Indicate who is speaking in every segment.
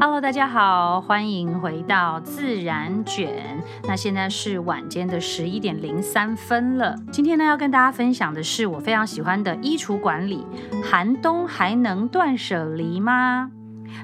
Speaker 1: Hello，大家好，欢迎回到自然卷。那现在是晚间的十一点零三分了。今天呢，要跟大家分享的是我非常喜欢的衣橱管理。寒冬还能断舍离吗？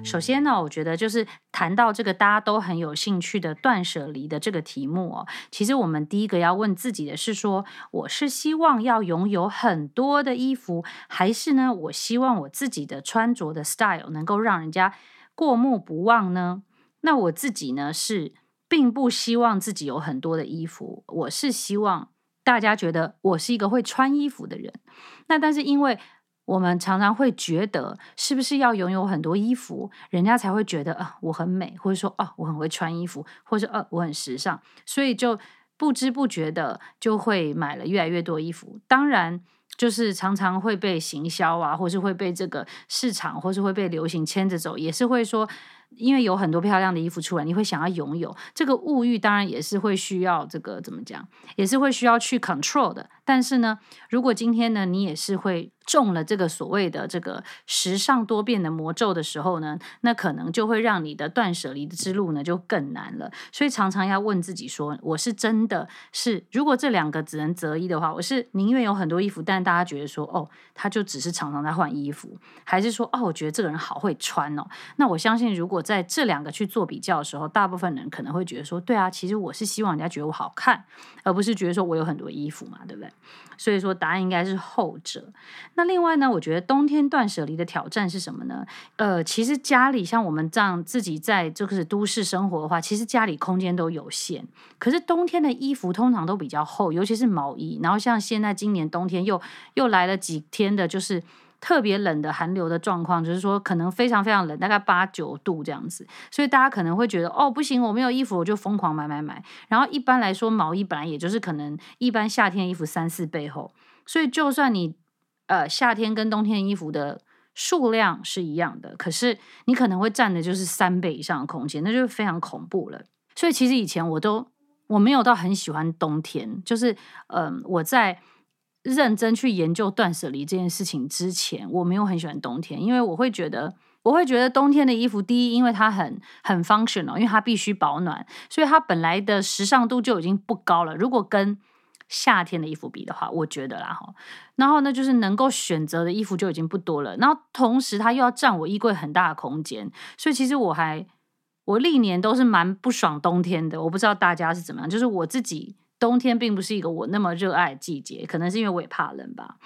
Speaker 1: 首先呢，我觉得就是谈到这个大家都很有兴趣的断舍离的这个题目哦。其实我们第一个要问自己的是说，我是希望要拥有很多的衣服，还是呢，我希望我自己的穿着的 style 能够让人家过目不忘呢？那我自己呢，是并不希望自己有很多的衣服，我是希望大家觉得我是一个会穿衣服的人。那但是因为我们常常会觉得，是不是要拥有很多衣服，人家才会觉得啊、我很美，或者说啊、我很会穿衣服，或者说呃我很时尚，所以就不知不觉的就会买了越来越多衣服。当然。就是常常会被行销啊，或是会被这个市场，或是会被流行牵着走，也是会说。因为有很多漂亮的衣服出来，你会想要拥有这个物欲，当然也是会需要这个怎么讲，也是会需要去 control 的。但是呢，如果今天呢，你也是会中了这个所谓的这个时尚多变的魔咒的时候呢，那可能就会让你的断舍离之路呢就更难了。所以常常要问自己说，我是真的是，如果这两个只能择一的话，我是宁愿有很多衣服，但大家觉得说，哦，他就只是常常在换衣服，还是说，哦，我觉得这个人好会穿哦。那我相信，如果在这两个去做比较的时候，大部分人可能会觉得说，对啊，其实我是希望人家觉得我好看，而不是觉得说我有很多衣服嘛，对不对？所以说答案应该是后者。那另外呢，我觉得冬天断舍离的挑战是什么呢？呃，其实家里像我们这样自己在就是都市生活的话，其实家里空间都有限。可是冬天的衣服通常都比较厚，尤其是毛衣。然后像现在今年冬天又又来了几天的，就是。特别冷的寒流的状况，就是说可能非常非常冷，大概八九度这样子，所以大家可能会觉得哦，不行，我没有衣服，我就疯狂买买买。然后一般来说，毛衣本来也就是可能一般夏天衣服三四倍厚，所以就算你呃夏天跟冬天衣服的数量是一样的，可是你可能会占的就是三倍以上的空间，那就是非常恐怖了。所以其实以前我都我没有到很喜欢冬天，就是嗯、我在。认真去研究断舍离这件事情之前，我没有很喜欢冬天，因为我会觉得，我会觉得冬天的衣服，第一，因为它很很 functional，因为它必须保暖，所以它本来的时尚度就已经不高了。如果跟夏天的衣服比的话，我觉得啦哈，然后呢，就是能够选择的衣服就已经不多了，然后同时它又要占我衣柜很大的空间，所以其实我还我历年都是蛮不爽冬天的。我不知道大家是怎么样，就是我自己。冬天并不是一个我那么热爱的季节，可能是因为我也怕冷吧。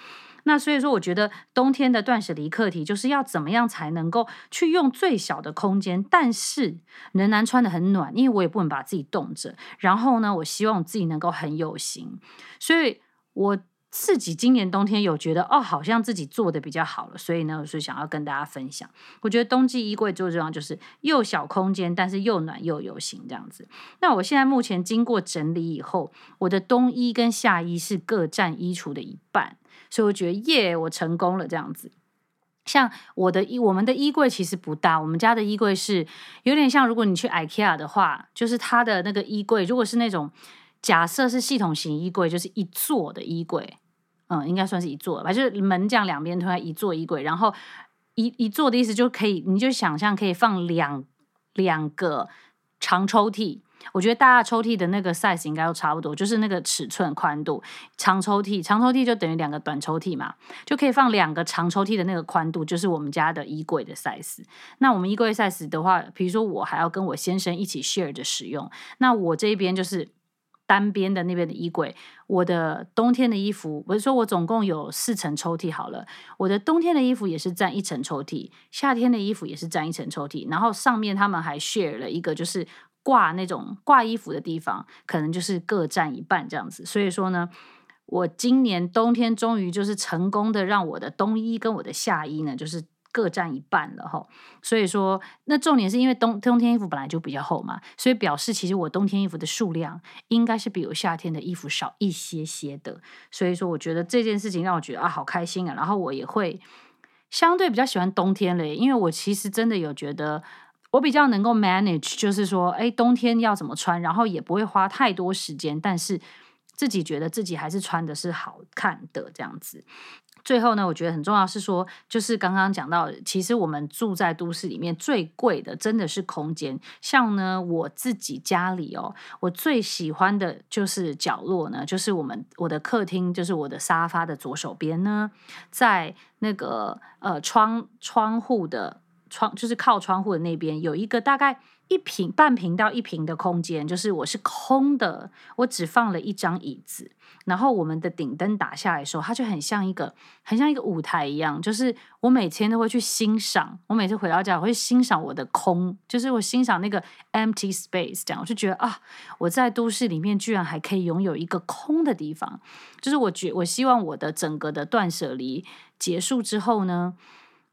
Speaker 1: 那所以说，我觉得冬天的断舍离课题就是要怎么样才能够去用最小的空间，但是仍然穿的很暖，因为我也不能把自己冻着。然后呢，我希望自己能够很有型，所以我。自己今年冬天有觉得哦，好像自己做的比较好了，所以呢，我是想要跟大家分享。我觉得冬季衣柜最重要就是又小空间，但是又暖又有型这样子。那我现在目前经过整理以后，我的冬衣跟夏衣是各占衣橱的一半，所以我觉得耶，我成功了这样子。像我的衣，我们的衣柜其实不大，我们家的衣柜是有点像，如果你去 IKEA 的话，就是它的那个衣柜，如果是那种。假设是系统型衣柜，就是一座的衣柜，嗯，应该算是一座吧，就是门这样两边推开一座衣柜，然后一一座的意思就可以，你就想象可以放两两个长抽屉。我觉得大家抽屉的那个 size 应该都差不多，就是那个尺寸宽度，长抽屉，长抽屉就等于两个短抽屉嘛，就可以放两个长抽屉的那个宽度，就是我们家的衣柜的 size。那我们衣柜 size 的话，比如说我还要跟我先生一起 share 着使用，那我这边就是。单边的那边的衣柜，我的冬天的衣服，我是说我总共有四层抽屉好了，我的冬天的衣服也是占一层抽屉，夏天的衣服也是占一层抽屉，然后上面他们还 share 了一个就是挂那种挂衣服的地方，可能就是各占一半这样子。所以说呢，我今年冬天终于就是成功的让我的冬衣跟我的夏衣呢，就是。各占一半了哈，所以说那重点是因为冬冬天衣服本来就比较厚嘛，所以表示其实我冬天衣服的数量应该是比我夏天的衣服少一些些的，所以说我觉得这件事情让我觉得啊好开心啊，然后我也会相对比较喜欢冬天嘞，因为我其实真的有觉得我比较能够 manage，就是说哎冬天要怎么穿，然后也不会花太多时间，但是自己觉得自己还是穿的是好看的这样子。最后呢，我觉得很重要是说，就是刚刚讲到，其实我们住在都市里面最贵的真的是空间。像呢，我自己家里哦，我最喜欢的就是角落呢，就是我们我的客厅，就是我的沙发的左手边呢，在那个呃窗窗户的窗，就是靠窗户的那边有一个大概。一平半平到一平的空间，就是我是空的，我只放了一张椅子，然后我们的顶灯打下来的时候，它就很像一个很像一个舞台一样，就是我每天都会去欣赏，我每次回到家我会欣赏我的空，就是我欣赏那个 empty space，这样我就觉得啊，我在都市里面居然还可以拥有一个空的地方，就是我觉我希望我的整个的断舍离结束之后呢，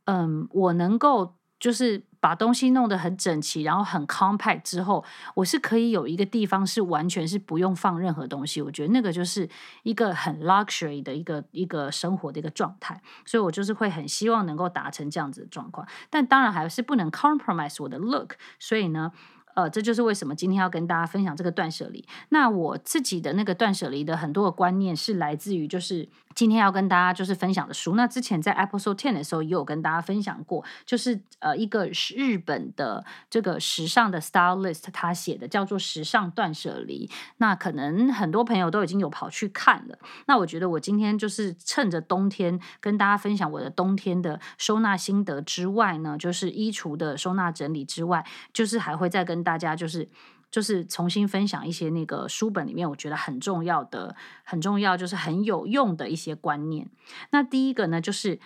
Speaker 1: 嗯，我能够就是。把东西弄得很整齐，然后很 compact 之后，我是可以有一个地方是完全是不用放任何东西。我觉得那个就是一个很 luxury 的一个一个生活的一个状态，所以我就是会很希望能够达成这样子的状况。但当然还是不能 compromise 我的 look，所以呢。呃，这就是为什么今天要跟大家分享这个断舍离。那我自己的那个断舍离的很多的观念是来自于，就是今天要跟大家就是分享的书。那之前在 Episode Ten 的时候也有跟大家分享过，就是呃一个日本的这个时尚的 stylist 他写的叫做《时尚断舍离》。那可能很多朋友都已经有跑去看了。那我觉得我今天就是趁着冬天跟大家分享我的冬天的收纳心得之外呢，就是衣橱的收纳整理之外，就是还会再跟大家就是就是重新分享一些那个书本里面我觉得很重要的、很重要就是很有用的一些观念。那第一个呢，就是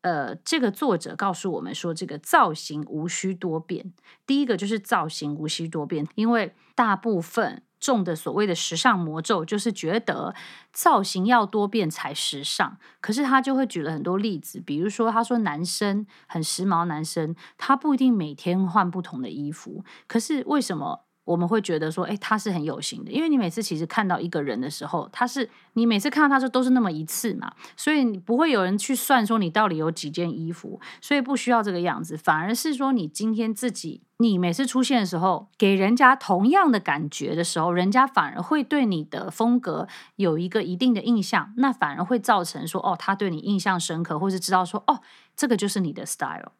Speaker 1: 呃，这个作者告诉我们说，这个造型无需多变。第一个就是造型无需多变，因为大部分中的所谓的时尚魔咒就是觉得造型要多变才时尚。可是他就会举了很多例子，比如说他说男生很时髦，男生他不一定每天换不同的衣服，可是为什么？我们会觉得说，哎，他是很有型的，因为你每次其实看到一个人的时候，他是你每次看到他说都是那么一次嘛，所以不会有人去算说你到底有几件衣服，所以不需要这个样子，反而是说你今天自己，你每次出现的时候，给人家同样的感觉的时候，人家反而会对你的风格有一个一定的印象，那反而会造成说，哦，他对你印象深刻，或是知道说，哦，这个就是你的 style。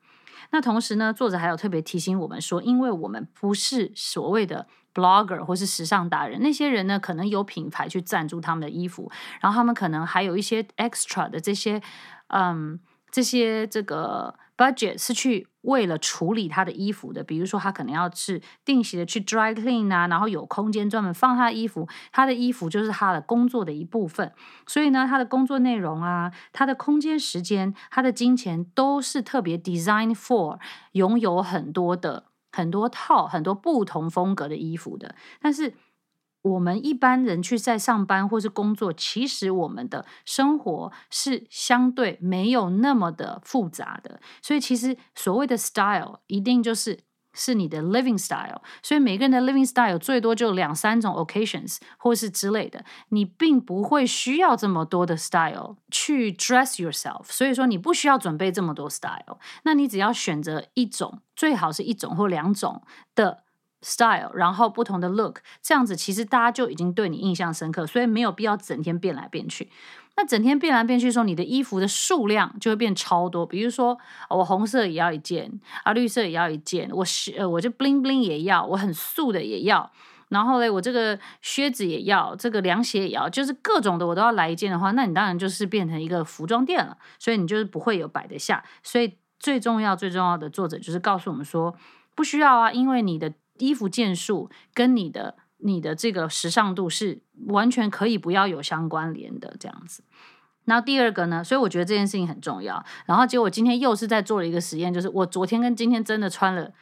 Speaker 1: 那同时呢，作者还有特别提醒我们说，因为我们不是所谓的 blogger 或是时尚达人，那些人呢，可能有品牌去赞助他们的衣服，然后他们可能还有一些 extra 的这些，嗯，这些这个。budget 是去为了处理他的衣服的，比如说他可能要是定期的去 dry clean 啊，然后有空间专门放他的衣服，他的衣服就是他的工作的一部分，所以呢，他的工作内容啊，他的空间、时间、他的金钱都是特别 design for 拥有很多的很多套很多不同风格的衣服的，但是。我们一般人去在上班或是工作，其实我们的生活是相对没有那么的复杂的，所以其实所谓的 style 一定就是是你的 living style，所以每个人的 living style 最多就两三种 occasions 或是之类的，你并不会需要这么多的 style 去 dress yourself，所以说你不需要准备这么多 style，那你只要选择一种，最好是一种或两种的。style，然后不同的 look，这样子其实大家就已经对你印象深刻，所以没有必要整天变来变去。那整天变来变去的时候，你的衣服的数量就会变超多。比如说，我红色也要一件，啊，绿色也要一件，我呃，我就 bling bling 也要，我很素的也要，然后嘞，我这个靴子也要，这个凉鞋也要，就是各种的我都要来一件的话，那你当然就是变成一个服装店了，所以你就是不会有摆得下。所以最重要最重要的作者就是告诉我们说，不需要啊，因为你的。衣服件数跟你的你的这个时尚度是完全可以不要有相关联的这样子。然后第二个呢，所以我觉得这件事情很重要。然后结果今天又是在做了一个实验，就是我昨天跟今天真的穿了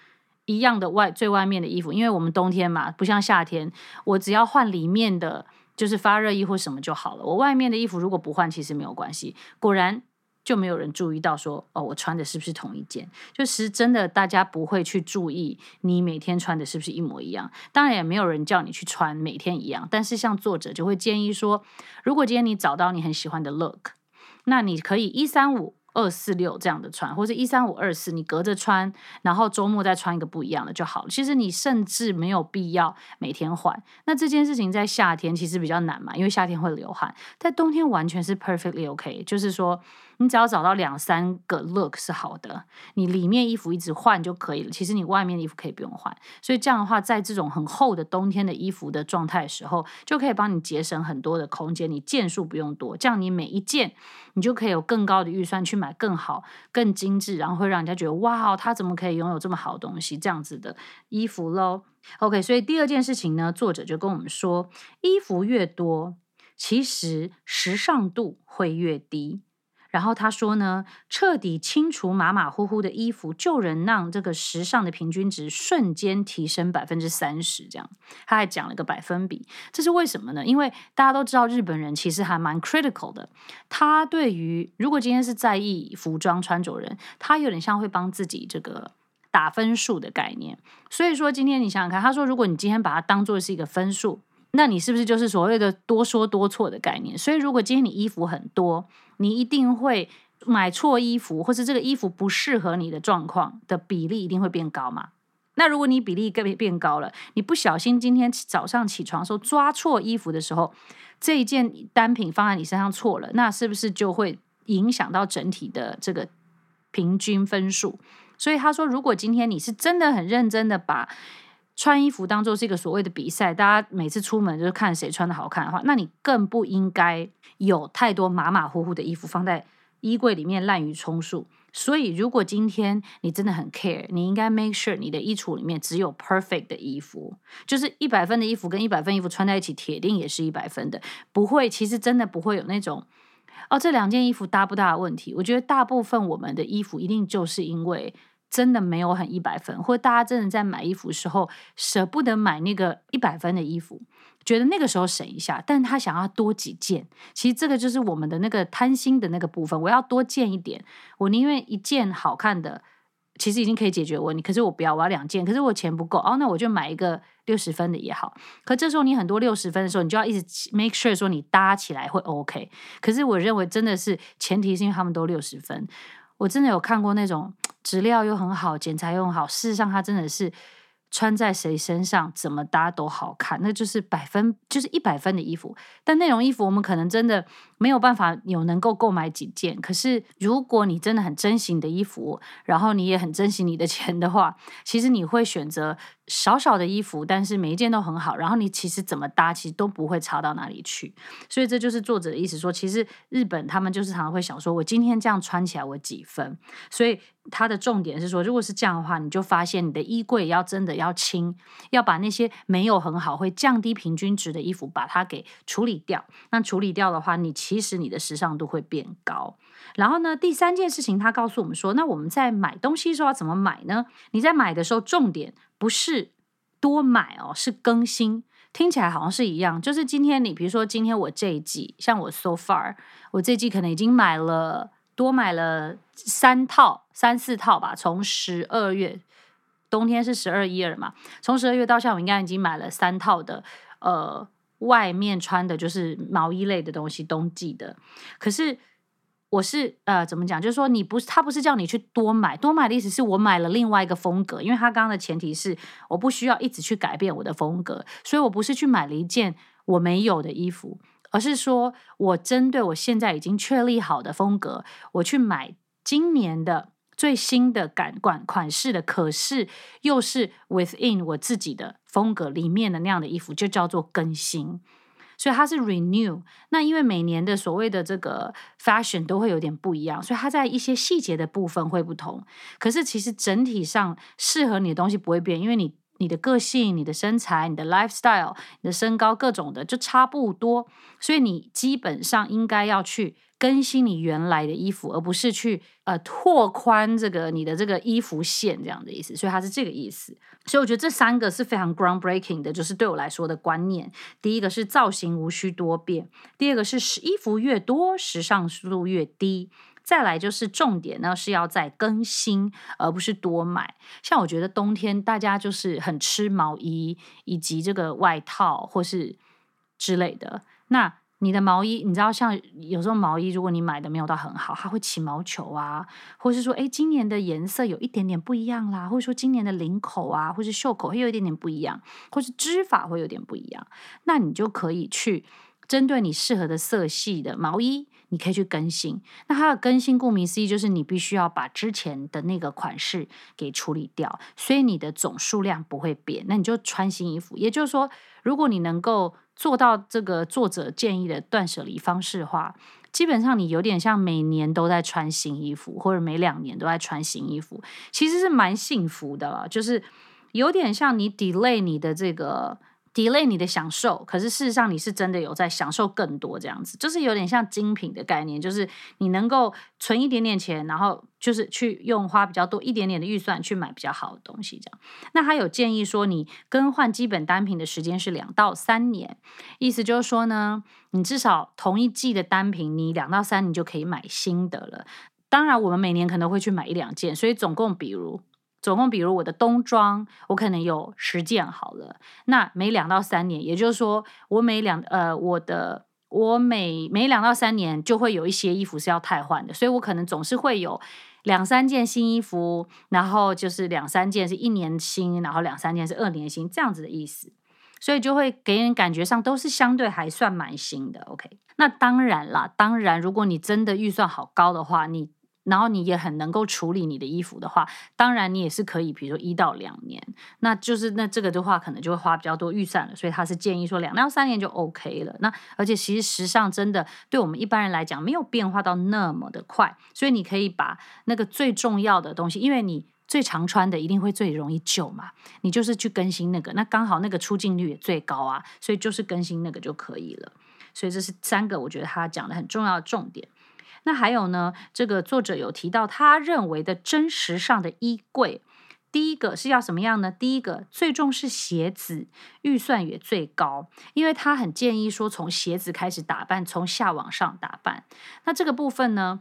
Speaker 1: 一样的外最外面的衣服，因为我们冬天嘛，不像夏天，我只要换里面的就是发热衣或什么就好了。我外面的衣服如果不换，其实没有关系。果然。就没有人注意到说，哦，我穿的是不是同一件？就是真的，大家不会去注意你每天穿的是不是一模一样。当然也没有人叫你去穿每天一样。但是像作者就会建议说，如果今天你找到你很喜欢的 look，那你可以一三五二四六这样的穿，或者一三五二四，你隔着穿，然后周末再穿一个不一样的就好了。其实你甚至没有必要每天换。那这件事情在夏天其实比较难嘛，因为夏天会流汗，在冬天完全是 perfectly OK，就是说。你只要找到两三个 look 是好的，你里面衣服一直换就可以了。其实你外面的衣服可以不用换，所以这样的话，在这种很厚的冬天的衣服的状态时候，就可以帮你节省很多的空间。你件数不用多，这样你每一件你就可以有更高的预算去买更好、更精致，然后会让人家觉得哇，他怎么可以拥有这么好东西？这样子的衣服喽。OK，所以第二件事情呢，作者就跟我们说，衣服越多，其实时尚度会越低。然后他说呢，彻底清除马马虎虎的衣服，就能让这个时尚的平均值瞬间提升百分之三十。这样，他还讲了个百分比，这是为什么呢？因为大家都知道日本人其实还蛮 critical 的。他对于如果今天是在意服装穿着人，他有点像会帮自己这个打分数的概念。所以说，今天你想想看，他说，如果你今天把它当做是一个分数。那你是不是就是所谓的多说多错的概念？所以如果今天你衣服很多，你一定会买错衣服，或是这个衣服不适合你的状况的比例一定会变高嘛？那如果你比例变变高了，你不小心今天早上起床的时候抓错衣服的时候，这一件单品放在你身上错了，那是不是就会影响到整体的这个平均分数？所以他说，如果今天你是真的很认真的把穿衣服当做是一个所谓的比赛，大家每次出门就是看谁穿的好看的话，那你更不应该有太多马马虎虎的衣服放在衣柜里面滥竽充数。所以，如果今天你真的很 care，你应该 make sure 你的衣橱里面只有 perfect 的衣服，就是一百分的衣服跟一百分衣服穿在一起，铁定也是一百分的，不会，其实真的不会有那种哦，这两件衣服搭不搭的问题。我觉得大部分我们的衣服一定就是因为。真的没有很一百分，或者大家真的在买衣服的时候舍不得买那个一百分的衣服，觉得那个时候省一下，但他想要多几件，其实这个就是我们的那个贪心的那个部分。我要多件一点，我宁愿一件好看的，其实已经可以解决问题。可是我不要，我要两件，可是我钱不够哦，那我就买一个六十分的也好。可这时候你很多六十分的时候，你就要一直 make sure 说你搭起来会 OK。可是我认为真的是前提是因为他们都六十分。我真的有看过那种质料又很好、剪裁又很好，事实上它真的是穿在谁身上怎么搭都好看，那就是百分就是一百分的衣服。但那种衣服我们可能真的没有办法有能够购买几件。可是如果你真的很珍惜你的衣服，然后你也很珍惜你的钱的话，其实你会选择。少少的衣服，但是每一件都很好。然后你其实怎么搭，其实都不会差到哪里去。所以这就是作者的意思说，其实日本他们就是常常会想说，我今天这样穿起来我几分。所以他的重点是说，如果是这样的话，你就发现你的衣柜要真的要清，要把那些没有很好、会降低平均值的衣服把它给处理掉。那处理掉的话，你其其实你的时尚度会变高。然后呢，第三件事情，他告诉我们说，那我们在买东西的时候要怎么买呢？你在买的时候，重点。不是多买哦，是更新。听起来好像是一样，就是今天你比如说今天我这一季，像我 so far，我这季可能已经买了多买了三套、三四套吧。从十二月，冬天是十二一二嘛，从十二月到现在，我应该已经买了三套的，呃，外面穿的就是毛衣类的东西，冬季的。可是。我是呃，怎么讲？就是说，你不是他不是叫你去多买，多买的意思是我买了另外一个风格，因为他刚刚的前提是我不需要一直去改变我的风格，所以我不是去买了一件我没有的衣服，而是说我针对我现在已经确立好的风格，我去买今年的最新的感管款式的，可是又是 within 我自己的风格里面的那样的衣服，就叫做更新。所以它是 renew，那因为每年的所谓的这个 fashion 都会有点不一样，所以它在一些细节的部分会不同。可是其实整体上适合你的东西不会变，因为你你的个性、你的身材、你的 lifestyle、你的身高各种的就差不多，所以你基本上应该要去。更新你原来的衣服，而不是去呃拓宽这个你的这个衣服线这样的意思，所以它是这个意思。所以我觉得这三个是非常 groundbreaking 的，就是对我来说的观念。第一个是造型无需多变，第二个是衣服越多时尚速度越低，再来就是重点呢是要再更新，而不是多买。像我觉得冬天大家就是很吃毛衣以及这个外套或是之类的，那。你的毛衣，你知道，像有时候毛衣，如果你买的没有到很好，它会起毛球啊，或是说，哎，今年的颜色有一点点不一样啦，或者说今年的领口啊，或是袖口会有一点点不一样，或是织法会有点不一样，那你就可以去针对你适合的色系的毛衣，你可以去更新。那它的更新，顾名思义，就是你必须要把之前的那个款式给处理掉，所以你的总数量不会变，那你就穿新衣服。也就是说，如果你能够做到这个作者建议的断舍离方式的话，基本上你有点像每年都在穿新衣服，或者每两年都在穿新衣服，其实是蛮幸福的了。就是有点像你 delay 你的这个。Delay 你的享受，可是事实上你是真的有在享受更多这样子，就是有点像精品的概念，就是你能够存一点点钱，然后就是去用花比较多一点点的预算去买比较好的东西这样。那他有建议说，你更换基本单品的时间是两到三年，意思就是说呢，你至少同一季的单品，你两到三你就可以买新的了。当然，我们每年可能会去买一两件，所以总共比如。总共，比如我的冬装，我可能有十件好了。那每两到三年，也就是说，我每两呃，我的我每每两到三年就会有一些衣服是要汰换的，所以我可能总是会有两三件新衣服，然后就是两三件是一年新，然后两三件是二年新，这样子的意思。所以就会给人感觉上都是相对还算蛮新的。OK，那当然啦，当然如果你真的预算好高的话，你。然后你也很能够处理你的衣服的话，当然你也是可以，比如说一到两年，那就是那这个的话可能就会花比较多预算了，所以他是建议说两到三年就 OK 了。那而且其实时尚真的对我们一般人来讲没有变化到那么的快，所以你可以把那个最重要的东西，因为你最常穿的一定会最容易旧嘛，你就是去更新那个，那刚好那个出镜率也最高啊，所以就是更新那个就可以了。所以这是三个我觉得他讲的很重要的重点。那还有呢？这个作者有提到，他认为的真实上的衣柜，第一个是要什么样呢？第一个最重视鞋子，预算也最高，因为他很建议说从鞋子开始打扮，从下往上打扮。那这个部分呢，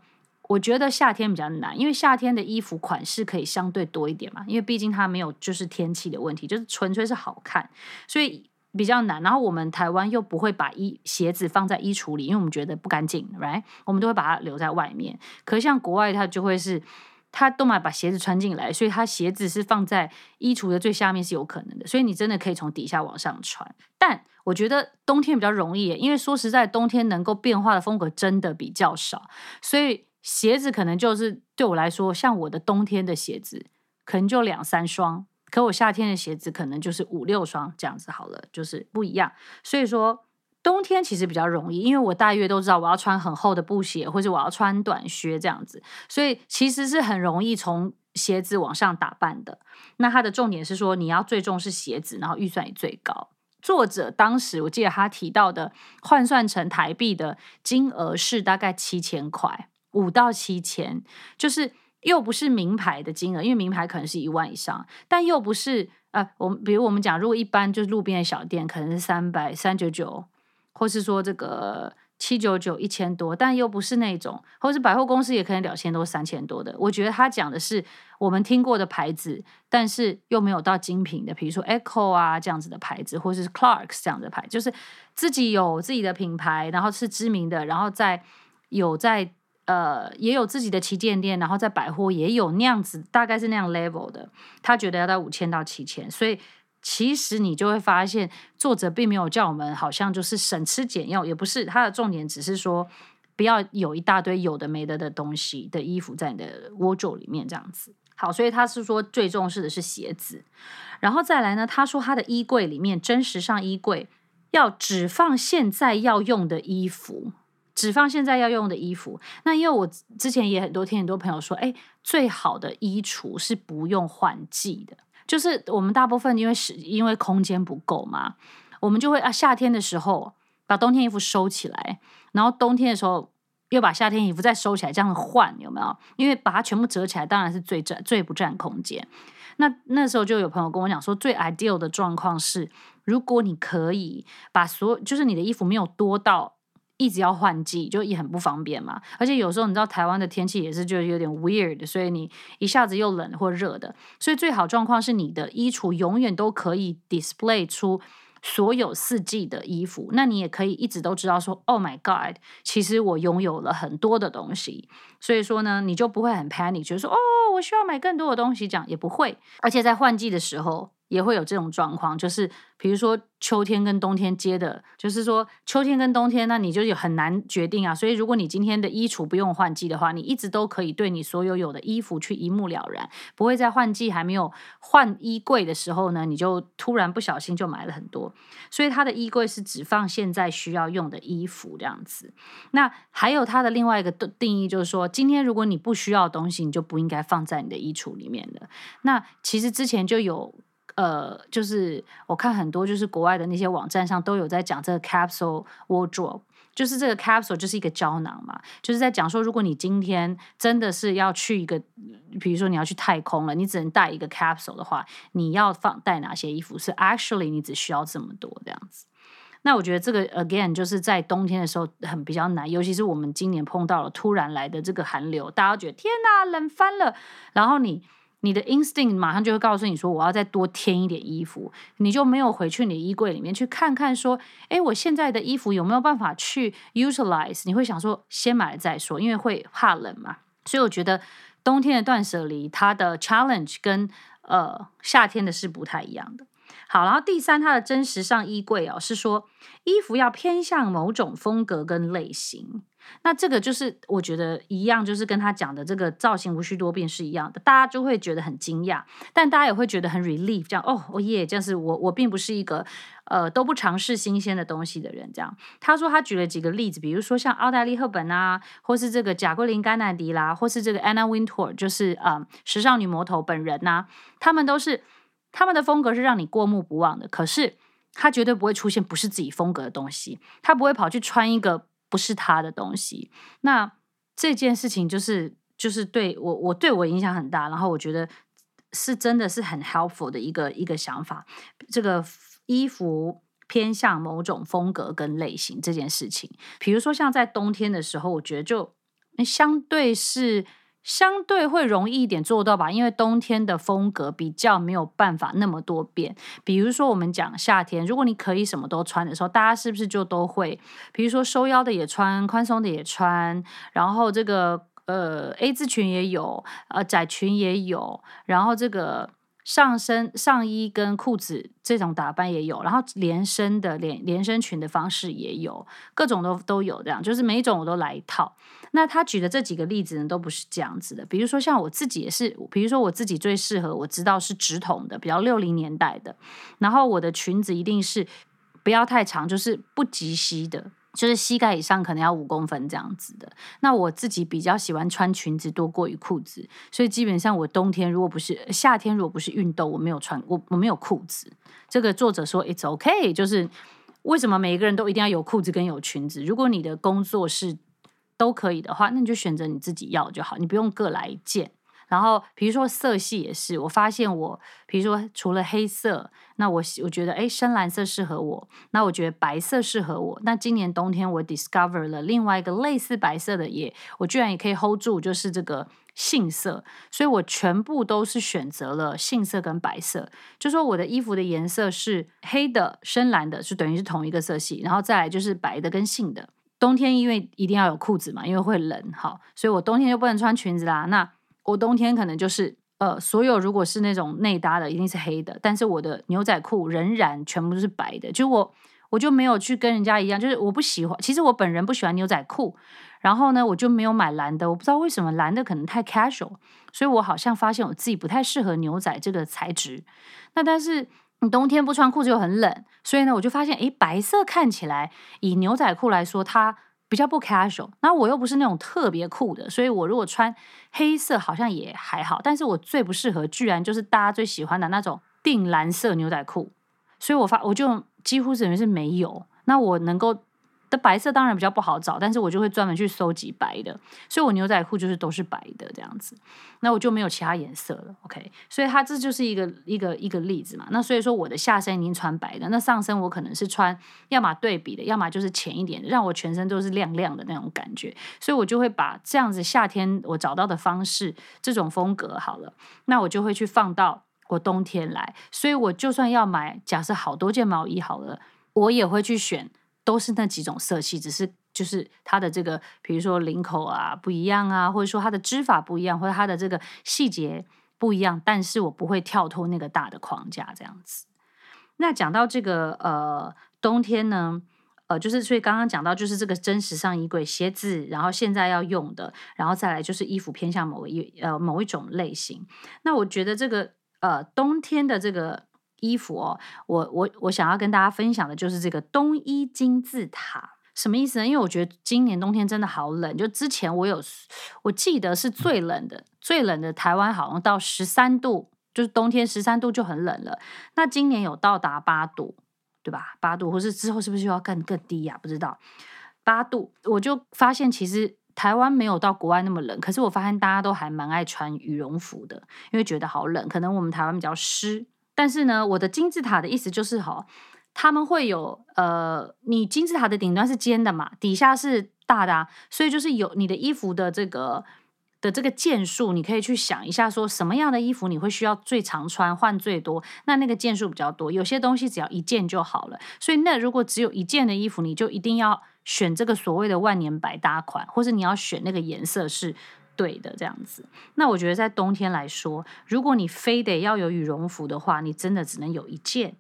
Speaker 1: 我觉得夏天比较难，因为夏天的衣服款式可以相对多一点嘛，因为毕竟它没有就是天气的问题，就是纯粹是好看，所以。比较难，然后我们台湾又不会把衣鞋子放在衣橱里，因为我们觉得不干净，right？我们都会把它留在外面。可是像国外，它就会是，他都买把鞋子穿进来，所以他鞋子是放在衣橱的最下面是有可能的，所以你真的可以从底下往上穿。但我觉得冬天比较容易，因为说实在，冬天能够变化的风格真的比较少，所以鞋子可能就是对我来说，像我的冬天的鞋子，可能就两三双。可我夏天的鞋子可能就是五六双这样子好了，就是不一样。所以说冬天其实比较容易，因为我大约都知道我要穿很厚的布鞋，或者我要穿短靴这样子，所以其实是很容易从鞋子往上打扮的。那它的重点是说你要最重视鞋子，然后预算也最高。作者当时我记得他提到的换算成台币的金额是大概七千块，五到七千，就是。又不是名牌的金额，因为名牌可能是一万以上，但又不是呃，我们比如我们讲，如果一般就是路边的小店，可能是三百三九九，或是说这个七九九一千多，但又不是那种，或是百货公司也可能两千多三千多的。我觉得他讲的是我们听过的牌子，但是又没有到精品的，比如说 Echo 啊这样子的牌子，或者是 Clarks 这样的牌，就是自己有自己的品牌，然后是知名的，然后在有在。呃，也有自己的旗舰店，然后在百货也有那样子，大概是那样 level 的。他觉得要到五千到七千，所以其实你就会发现，作者并没有叫我们好像就是省吃俭用，也不是他的重点，只是说不要有一大堆有的没的的东西的衣服在你的 wardrobe 里面这样子。好，所以他是说最重视的是鞋子，然后再来呢，他说他的衣柜里面真实上衣柜要只放现在要用的衣服。只放现在要用的衣服。那因为我之前也很多听很多朋友说，哎，最好的衣橱是不用换季的。就是我们大部分因为是因为空间不够嘛，我们就会啊夏天的时候把冬天衣服收起来，然后冬天的时候又把夏天衣服再收起来，这样换有没有？因为把它全部折起来，当然是最占最不占空间。那那时候就有朋友跟我讲说，最 ideal 的状况是，如果你可以把所就是你的衣服没有多到。一直要换季，就也很不方便嘛。而且有时候你知道台湾的天气也是就有点 weird，所以你一下子又冷或热的。所以最好状况是你的衣橱永远都可以 display 出所有四季的衣服，那你也可以一直都知道说，Oh my God，其实我拥有了很多的东西，所以说呢，你就不会很 panic，觉得说，哦，我需要买更多的东西，这样也不会，而且在换季的时候。也会有这种状况，就是比如说秋天跟冬天接的，就是说秋天跟冬天，那你就有很难决定啊。所以如果你今天的衣橱不用换季的话，你一直都可以对你所有有的衣服去一目了然，不会在换季还没有换衣柜的时候呢，你就突然不小心就买了很多。所以它的衣柜是只放现在需要用的衣服这样子。那还有它的另外一个定义就是说，今天如果你不需要东西，你就不应该放在你的衣橱里面的。那其实之前就有。呃，就是我看很多就是国外的那些网站上都有在讲这个 capsule wardrobe，就是这个 capsule 就是一个胶囊嘛，就是在讲说，如果你今天真的是要去一个，比如说你要去太空了，你只能带一个 capsule 的话，你要放带哪些衣服？是 actually 你只需要这么多这样子。那我觉得这个 again 就是在冬天的时候很比较难，尤其是我们今年碰到了突然来的这个寒流，大家觉得天哪，冷翻了，然后你。你的 instinct 马上就会告诉你说，我要再多添一点衣服，你就没有回去你的衣柜里面去看看说，哎，我现在的衣服有没有办法去 utilize？你会想说，先买了再说，因为会怕冷嘛。所以我觉得冬天的断舍离，它的 challenge 跟呃夏天的是不太一样的。好，然后第三，它的真实上衣柜哦，是说衣服要偏向某种风格跟类型。那这个就是我觉得一样，就是跟他讲的这个造型无需多变是一样的，大家就会觉得很惊讶，但大家也会觉得很 relief，这样哦，哦耶，这样是我我并不是一个呃都不尝试新鲜的东西的人，这样。他说他举了几个例子，比如说像奥黛丽·赫本啊，或是这个贾桂琳·甘乃迪啦，或是这个 Anna Wintour，就是嗯、呃、时尚女魔头本人呐、啊，他们都是他们的风格是让你过目不忘的，可是他绝对不会出现不是自己风格的东西，他不会跑去穿一个。不是他的东西，那这件事情就是就是对我我对我影响很大，然后我觉得是真的是很 helpful 的一个一个想法。这个衣服偏向某种风格跟类型这件事情，比如说像在冬天的时候，我觉得就相对是。相对会容易一点做到吧，因为冬天的风格比较没有办法那么多变。比如说我们讲夏天，如果你可以什么都穿的时候，大家是不是就都会？比如说收腰的也穿，宽松的也穿，然后这个呃 A 字裙也有，呃窄裙也有，然后这个。上身上衣跟裤子这种打扮也有，然后连身的连连身裙的方式也有，各种都都有这样，就是每一种我都来一套。那他举的这几个例子呢，都不是这样子的。比如说像我自己也是，比如说我自己最适合我知道是直筒的，比较六零年代的，然后我的裙子一定是不要太长，就是不及膝的。就是膝盖以上可能要五公分这样子的。那我自己比较喜欢穿裙子多过于裤子，所以基本上我冬天如果不是夏天，如果不是运动，我没有穿我我没有裤子。这个作者说：it's ok，就是为什么每一个人都一定要有裤子跟有裙子？如果你的工作是都可以的话，那你就选择你自己要就好，你不用各来一件。然后，比如说色系也是，我发现我，比如说除了黑色，那我我觉得，哎，深蓝色适合我，那我觉得白色适合我。那今年冬天我 discover 了另外一个类似白色的也，我居然也可以 hold 住，就是这个杏色，所以我全部都是选择了杏色跟白色，就说我的衣服的颜色是黑的、深蓝的，是等于是同一个色系，然后再来就是白的跟杏的。冬天因为一定要有裤子嘛，因为会冷，好，所以我冬天就不能穿裙子啦。那我冬天可能就是呃，所有如果是那种内搭的，一定是黑的，但是我的牛仔裤仍然全部都是白的。就我我就没有去跟人家一样，就是我不喜欢。其实我本人不喜欢牛仔裤，然后呢，我就没有买蓝的。我不知道为什么蓝的可能太 casual，所以我好像发现我自己不太适合牛仔这个材质。那但是冬天不穿裤子又很冷，所以呢，我就发现，诶，白色看起来以牛仔裤来说，它。比较不 casual，那我又不是那种特别酷的，所以我如果穿黑色好像也还好，但是我最不适合居然就是大家最喜欢的那种靛蓝色牛仔裤，所以我发我就几乎等于是没有，那我能够。白色当然比较不好找，但是我就会专门去搜集白的，所以我牛仔裤就是都是白的这样子，那我就没有其他颜色了。OK，所以它这就是一个一个一个例子嘛。那所以说我的下身已经穿白的，那上身我可能是穿要么对比的，要么就是浅一点，让我全身都是亮亮的那种感觉。所以我就会把这样子夏天我找到的方式，这种风格好了，那我就会去放到。我冬天来，所以我就算要买，假设好多件毛衣好了，我也会去选，都是那几种色系，只是就是它的这个，比如说领口啊不一样啊，或者说它的织法不一样，或者它的这个细节不一样，但是我不会跳脱那个大的框架这样子。那讲到这个呃冬天呢，呃就是所以刚刚讲到就是这个真时尚衣柜鞋子，然后现在要用的，然后再来就是衣服偏向某一呃某一种类型。那我觉得这个呃冬天的这个衣服哦，我我我想要跟大家分享的就是这个冬衣金字塔，什么意思呢？因为我觉得今年冬天真的好冷，就之前我有我记得是最冷的，最冷的台湾好像到十三度。就是冬天十三度就很冷了，那今年有到达八度，对吧？八度，或是之后是不是又要更更低呀、不知道。八度，我就发现其实台湾没有到国外那么冷，可是我发现大家都还蛮爱穿羽绒服的，因为觉得好冷。可能我们台湾比较湿，但是呢，我的金字塔的意思就是哈，他们会有呃，你金字塔的顶端是尖的嘛，底下是大的、啊，所以就是有你的衣服的这个。的这个件数，你可以去想一下，说什么样的衣服你会需要最常穿，换最多，那那个件数比较多。有些东西只要一件就好了。所以那如果只有一件的衣服，你就一定要选这个所谓的万年百搭款，或是你要选那个颜色是对的这样子。那我觉得在冬天来说，如果你非得要有羽绒服的话，你真的只能有一件。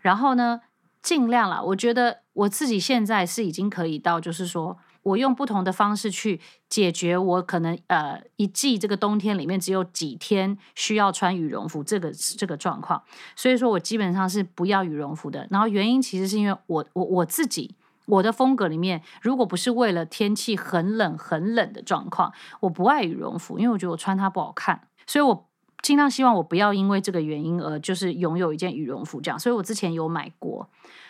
Speaker 1: 然后呢，尽量啦，我觉得我自己现在是已经可以到，就是说。我用不同的方式去解决我可能呃一季这个冬天里面只有几天需要穿羽绒服这个这个状况，所以说我基本上是不要羽绒服的。然后原因其实是因为我我我自己我的风格里面，如果不是为了天气很冷很冷的状况，我不爱羽绒服，因为我觉得我穿它不好看，所以我尽量希望我不要因为这个原因而就是拥有一件羽绒服这样。所以我之前有买过。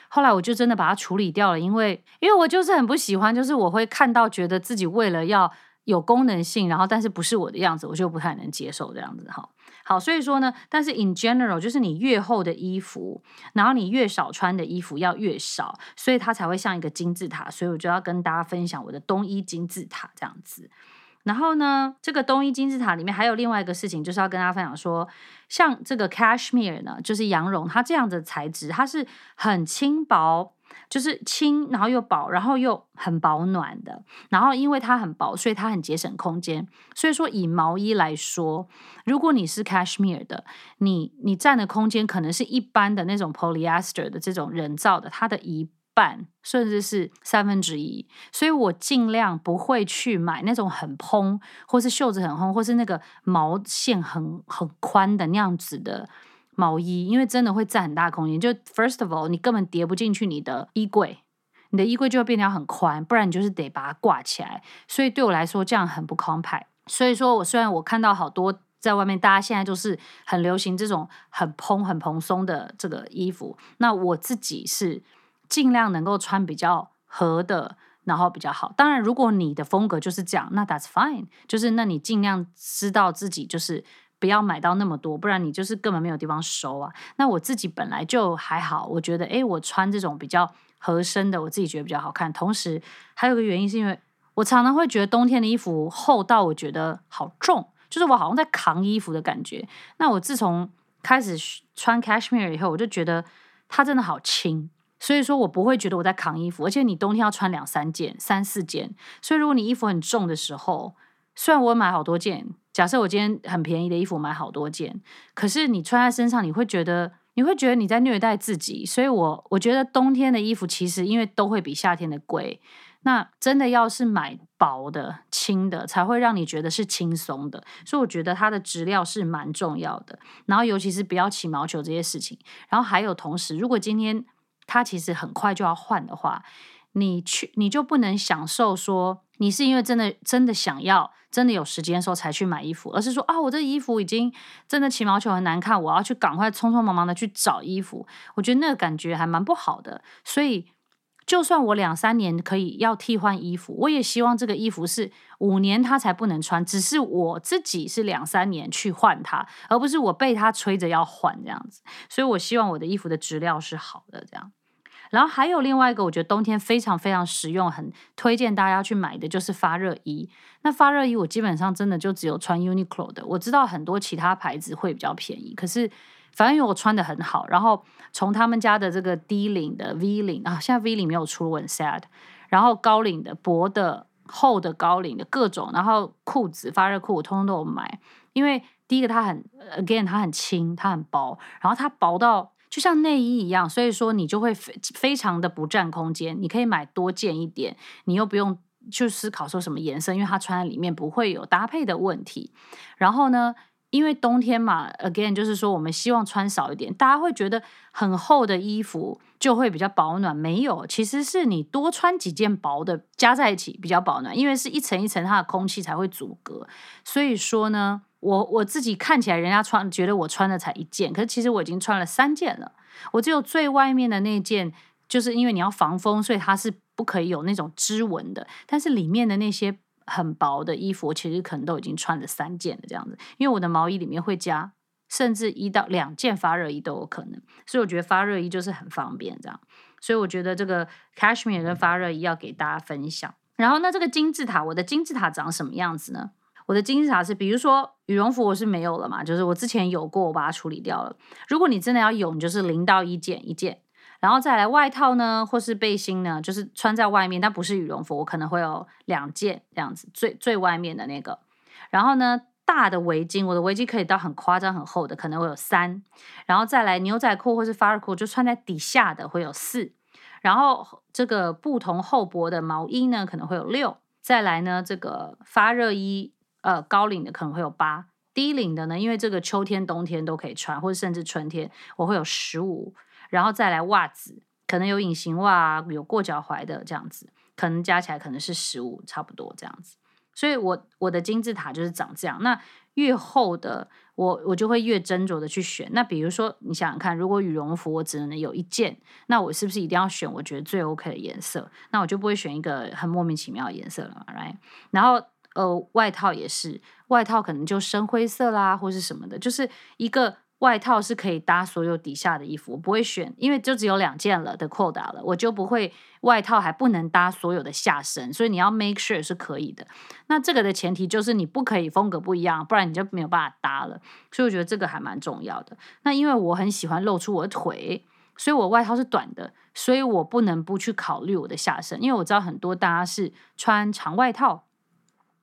Speaker 1: 后来我就真的把它处理掉了，因为因为我就是很不喜欢，就是我会看到觉得自己为了要有功能性，然后但是不是我的样子，我就不太能接受这样子哈。好，所以说呢，但是 in general 就是你越厚的衣服，然后你越少穿的衣服要越少，所以它才会像一个金字塔。所以我就要跟大家分享我的冬衣金字塔这样子。然后呢，这个冬衣金字塔里面还有另外一个事情，就是要跟大家分享说，像这个 cashmere 呢，就是羊绒，它这样的材质，它是很轻薄，就是轻，然后又薄，然后又很保暖的。然后因为它很薄，所以它很节省空间。所以说，以毛衣来说，如果你是 cashmere 的，你你占的空间可能是一般的那种 polyester 的这种人造的，它的一半甚至是三分之一，所以我尽量不会去买那种很蓬，或是袖子很蓬，或是那个毛线很很宽的那样子的毛衣，因为真的会占很大空间。就 first of all，你根本叠不进去你的衣柜，你的衣柜就会变得很宽，不然你就是得把它挂起来。所以对我来说，这样很不 compact。所以说我虽然我看到好多在外面，大家现在都是很流行这种很蓬、很蓬松的这个衣服，那我自己是。尽量能够穿比较合的，然后比较好。当然，如果你的风格就是这样，那 that's fine。就是那你尽量知道自己就是不要买到那么多，不然你就是根本没有地方收啊。那我自己本来就还好，我觉得诶，我穿这种比较合身的，我自己觉得比较好看。同时还有个原因是因为我常常会觉得冬天的衣服厚到我觉得好重，就是我好像在扛衣服的感觉。那我自从开始穿 cashmere 以后，我就觉得它真的好轻。所以说我不会觉得我在扛衣服，而且你冬天要穿两三件、三四件，所以如果你衣服很重的时候，虽然我买好多件，假设我今天很便宜的衣服买好多件，可是你穿在身上，你会觉得你会觉得你在虐待自己。所以我我觉得冬天的衣服其实因为都会比夏天的贵，那真的要是买薄的、轻的，才会让你觉得是轻松的。所以我觉得它的质料是蛮重要的，然后尤其是不要起毛球这些事情，然后还有同时，如果今天它其实很快就要换的话，你去你就不能享受说你是因为真的真的想要真的有时间的时候才去买衣服，而是说啊，我这衣服已经真的起毛球很难看，我要去赶快匆匆忙忙的去找衣服。我觉得那个感觉还蛮不好的。所以就算我两三年可以要替换衣服，我也希望这个衣服是五年它才不能穿，只是我自己是两三年去换它，而不是我被它催着要换这样子。所以我希望我的衣服的质料是好的，这样。然后还有另外一个，我觉得冬天非常非常实用，很推荐大家去买的就是发热衣。那发热衣我基本上真的就只有穿 Uniqlo 的，我知道很多其他牌子会比较便宜，可是反正因为我穿的很好，然后从他们家的这个低领的 V 领啊，现在 V 领没有出，我很 sad。然后高领的、薄的、厚的、高领的各种，然后裤子发热裤我通通都有买，因为第一个它很 again 它很轻，它很薄，然后它薄到。就像内衣一样，所以说你就会非非常的不占空间。你可以买多件一点，你又不用去思考说什么颜色，因为它穿在里面不会有搭配的问题。然后呢，因为冬天嘛，again 就是说我们希望穿少一点，大家会觉得很厚的衣服就会比较保暖，没有，其实是你多穿几件薄的加在一起比较保暖，因为是一层一层它的空气才会阻隔。所以说呢。我我自己看起来，人家穿觉得我穿的才一件，可是其实我已经穿了三件了。我只有最外面的那件，就是因为你要防风，所以它是不可以有那种织纹的。但是里面的那些很薄的衣服，其实可能都已经穿了三件了这样子。因为我的毛衣里面会加，甚至一到两件发热衣都有可能。所以我觉得发热衣就是很方便这样。所以我觉得这个 cashmere 跟发热衣要给大家分享。然后那这个金字塔，我的金字塔长什么样子呢？我的金字塔是，比如说羽绒服我是没有了嘛，就是我之前有过，我把它处理掉了。如果你真的要有，你就是零到一件一件，然后再来外套呢，或是背心呢，就是穿在外面，但不是羽绒服，我可能会有两件这样子，最最外面的那个。然后呢，大的围巾，我的围巾可以到很夸张很厚的，可能会有三。然后再来牛仔裤或是发热裤，就穿在底下的会有四。然后这个不同厚薄的毛衣呢，可能会有六。再来呢，这个发热衣。呃，高领的可能会有八，低领的呢，因为这个秋天、冬天都可以穿，或者甚至春天，我会有十五，然后再来袜子，可能有隐形袜啊，有过脚踝的这样子，可能加起来可能是十五，差不多这样子。所以我我的金字塔就是长这样。那越厚的，我我就会越斟酌的去选。那比如说，你想想看，如果羽绒服我只能有一件，那我是不是一定要选我觉得最 OK 的颜色？那我就不会选一个很莫名其妙的颜色了，right？然后。呃，外套也是，外套可能就深灰色啦，或是什么的，就是一个外套是可以搭所有底下的衣服，我不会选，因为就只有两件了的扣打了，我就不会外套还不能搭所有的下身，所以你要 make sure 是可以的。那这个的前提就是你不可以风格不一样，不然你就没有办法搭了。所以我觉得这个还蛮重要的。那因为我很喜欢露出我的腿，所以我外套是短的，所以我不能不去考虑我的下身，因为我知道很多大家是穿长外套。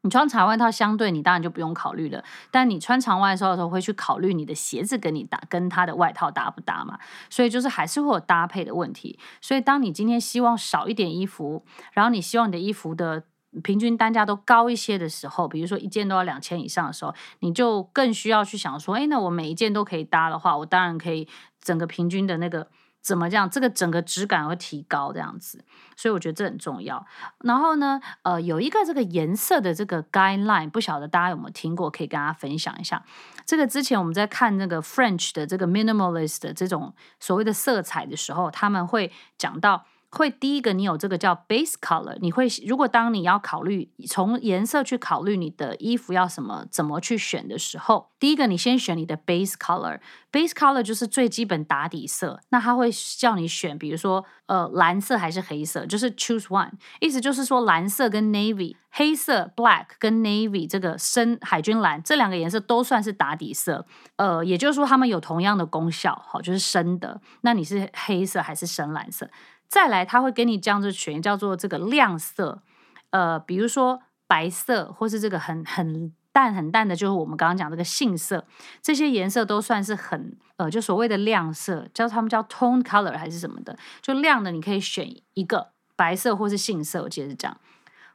Speaker 1: 你穿长外套，相对你当然就不用考虑了。但你穿长外套的时候，会去考虑你的鞋子跟你搭，跟它的外套搭不搭嘛？所以就是还是会有搭配的问题。所以当你今天希望少一点衣服，然后你希望你的衣服的平均单价都高一些的时候，比如说一件都要两千以上的时候，你就更需要去想说，诶，那我每一件都可以搭的话，我当然可以整个平均的那个。怎么这样？这个整个质感会提高这样子，所以我觉得这很重要。然后呢，呃，有一个这个颜色的这个 guideline，不晓得大家有没有听过，可以跟大家分享一下。这个之前我们在看那个 French 的这个 minimalist 的这种所谓的色彩的时候，他们会讲到。会第一个，你有这个叫 base color，你会如果当你要考虑从颜色去考虑你的衣服要什么怎么去选的时候，第一个你先选你的 base color，base color 就是最基本打底色。那他会叫你选，比如说呃蓝色还是黑色，就是 choose one，意思就是说蓝色跟 navy，黑色 black 跟 navy 这个深海军蓝这两个颜色都算是打底色，呃，也就是说它们有同样的功效，好，就是深的。那你是黑色还是深蓝色？再来，他会给你这样子选，叫做这个亮色，呃，比如说白色，或是这个很很淡很淡的，就是我们刚刚讲这个杏色，这些颜色都算是很呃，就所谓的亮色，叫他们叫 tone color 还是什么的，就亮的，你可以选一个白色或是杏色，我记得是这样，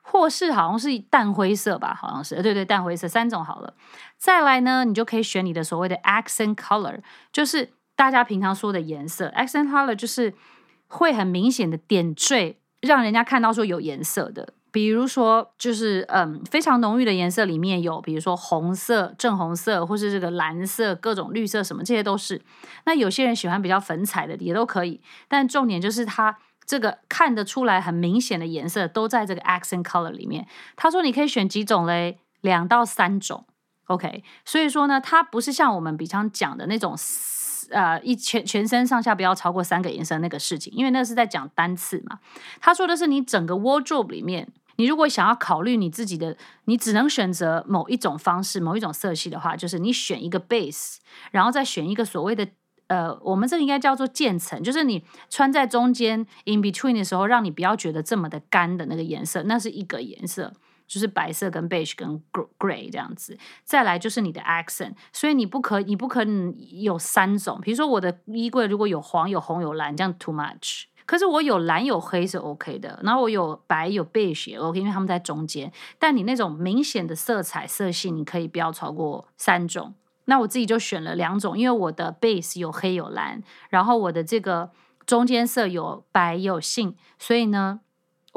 Speaker 1: 或是好像是淡灰色吧，好像是，对对，淡灰色三种好了。再来呢，你就可以选你的所谓的 accent color，就是大家平常说的颜色，accent color 就是。会很明显的点缀，让人家看到说有颜色的，比如说就是嗯非常浓郁的颜色里面有，比如说红色、正红色，或是这个蓝色、各种绿色什么，这些都是。那有些人喜欢比较粉彩的也都可以，但重点就是它这个看得出来很明显的颜色都在这个 accent color 里面。他说你可以选几种嘞，两到三种，OK。所以说呢，它不是像我们平常讲的那种。呃一全全身上下不要超过三个颜色那个事情，因为那是在讲单次嘛。他说的是你整个 wardrobe 里面，你如果想要考虑你自己的，你只能选择某一种方式、某一种色系的话，就是你选一个 base，然后再选一个所谓的呃，我们这个应该叫做渐层，就是你穿在中间 in between 的时候，让你不要觉得这么的干的那个颜色，那是一个颜色。就是白色跟 beige 跟 gray 这样子，再来就是你的 accent，所以你不可你不可能有三种，比如说我的衣柜如果有黄有红有蓝，这样 too much，可是我有蓝有黑是 OK 的，然后我有白有 beige 也 OK，因为他们在中间，但你那种明显的色彩色系，你可以不要超过三种。那我自己就选了两种，因为我的 base 有黑有蓝，然后我的这个中间色有白有杏，所以呢。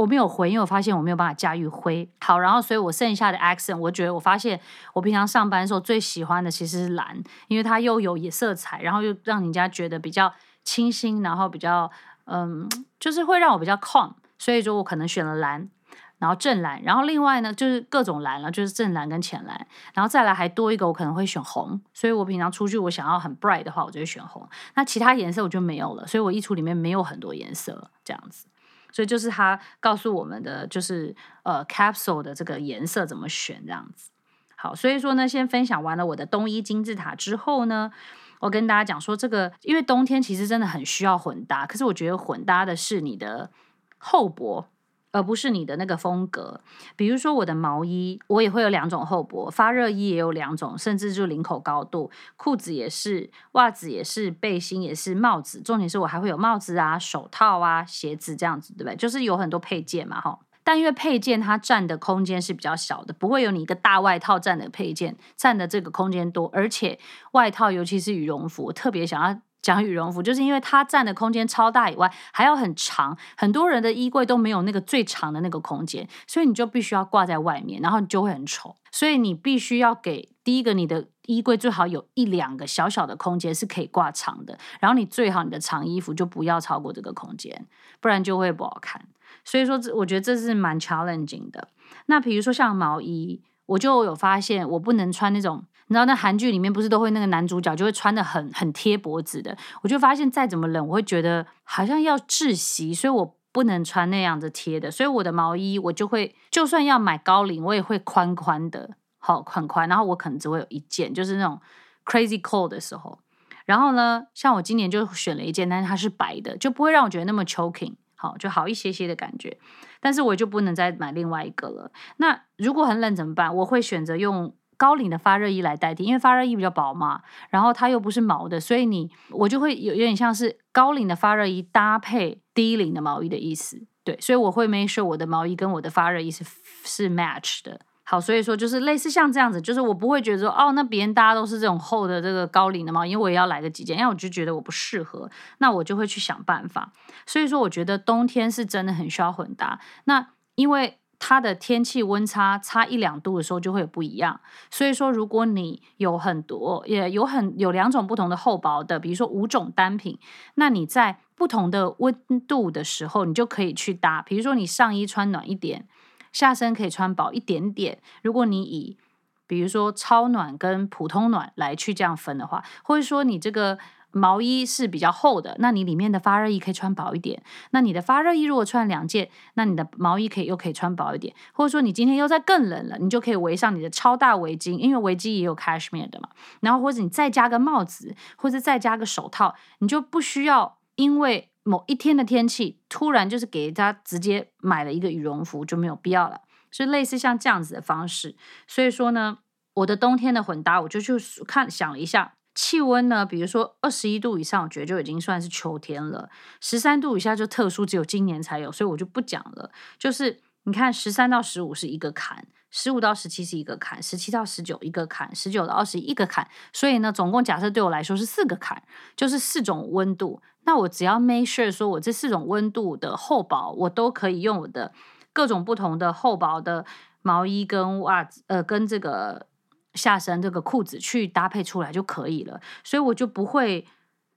Speaker 1: 我没有灰，因为我发现我没有办法驾驭灰。好，然后所以我剩下的 accent，我觉得我发现我平常上班的时候最喜欢的其实是蓝，因为它又有野色彩，然后又让人家觉得比较清新，然后比较嗯，就是会让我比较 calm。所以说我可能选了蓝，然后正蓝，然后另外呢就是各种蓝了，就是正蓝跟浅蓝，然后再来还多一个我可能会选红。所以我平常出去我想要很 bright 的话，我就会选红。那其他颜色我就没有了，所以我衣橱里面没有很多颜色这样子。所以就是他告诉我们的，就是呃，capsule 的这个颜色怎么选这样子。好，所以说呢，先分享完了我的冬衣金字塔之后呢，我跟大家讲说，这个因为冬天其实真的很需要混搭，可是我觉得混搭的是你的厚薄。而不是你的那个风格，比如说我的毛衣，我也会有两种厚薄，发热衣也有两种，甚至就领口高度，裤子也是，袜子也是，背心也是，帽子，重点是我还会有帽子啊、手套啊、鞋子这样子，对不对？就是有很多配件嘛，哈。但因为配件它占的空间是比较小的，不会有你一个大外套占的配件占的这个空间多，而且外套尤其是羽绒服，特别想要。讲羽绒服，就是因为它占的空间超大以外，还要很长，很多人的衣柜都没有那个最长的那个空间，所以你就必须要挂在外面，然后你就会很丑。所以你必须要给第一个，你的衣柜最好有一两个小小的空间是可以挂长的，然后你最好你的长衣服就不要超过这个空间，不然就会不好看。所以说，这我觉得这是蛮 challenging 的。那比如说像毛衣，我就有发现我不能穿那种。你知道那韩剧里面不是都会那个男主角就会穿得很很贴脖子的，我就发现再怎么冷，我会觉得好像要窒息，所以我不能穿那样子贴的。所以我的毛衣我就会，就算要买高领，我也会宽宽的，好宽宽。然后我可能只会有一件，就是那种 crazy cold 的时候。然后呢，像我今年就选了一件，但是它是白的，就不会让我觉得那么 choking，好就好一些些的感觉。但是我就不能再买另外一个了。那如果很冷怎么办？我会选择用。高领的发热衣来代替，因为发热衣比较薄嘛，然后它又不是毛的，所以你我就会有有点像是高领的发热衣搭配低领的毛衣的意思，对，所以我会 make sure 我的毛衣跟我的发热衣是是 match 的。好，所以说就是类似像这样子，就是我不会觉得说哦，那别人大家都是这种厚的这个高领的毛衣，因为我也要来个几件，因为我就觉得我不适合，那我就会去想办法。所以说，我觉得冬天是真的很需要混搭。那因为。它的天气温差差一两度的时候就会有不一样，所以说如果你有很多，也有很有两种不同的厚薄的，比如说五种单品，那你在不同的温度的时候，你就可以去搭。比如说你上衣穿暖一点，下身可以穿薄一点点。如果你以比如说超暖跟普通暖来去这样分的话，或者说你这个。毛衣是比较厚的，那你里面的发热衣可以穿薄一点。那你的发热衣如果穿两件，那你的毛衣可以又可以穿薄一点。或者说你今天又在更冷了，你就可以围上你的超大围巾，因为围巾也有 cashmere 的嘛。然后或者你再加个帽子，或者再加个手套，你就不需要因为某一天的天气突然就是给他直接买了一个羽绒服就没有必要了。所以类似像这样子的方式，所以说呢，我的冬天的混搭我就去看想了一下。气温呢，比如说二十一度以上，我觉得就已经算是秋天了。十三度以下就特殊，只有今年才有，所以我就不讲了。就是你看，十三到十五是一个坎，十五到十七是一个坎，十七到十九一个坎，十九到二十一个坎。所以呢，总共假设对我来说是四个坎，就是四种温度。那我只要 make sure 说我这四种温度的厚薄，我都可以用我的各种不同的厚薄的毛衣跟袜子，呃，跟这个。下身这个裤子去搭配出来就可以了，所以我就不会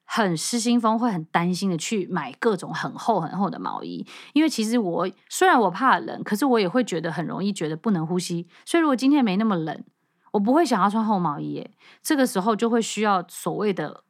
Speaker 1: 很失心疯，会很担心的去买各种很厚很厚的毛衣，因为其实我虽然我怕冷，可是我也会觉得很容易觉得不能呼吸，所以如果今天没那么冷，我不会想要穿厚毛衣耶，这个时候就会需要所谓的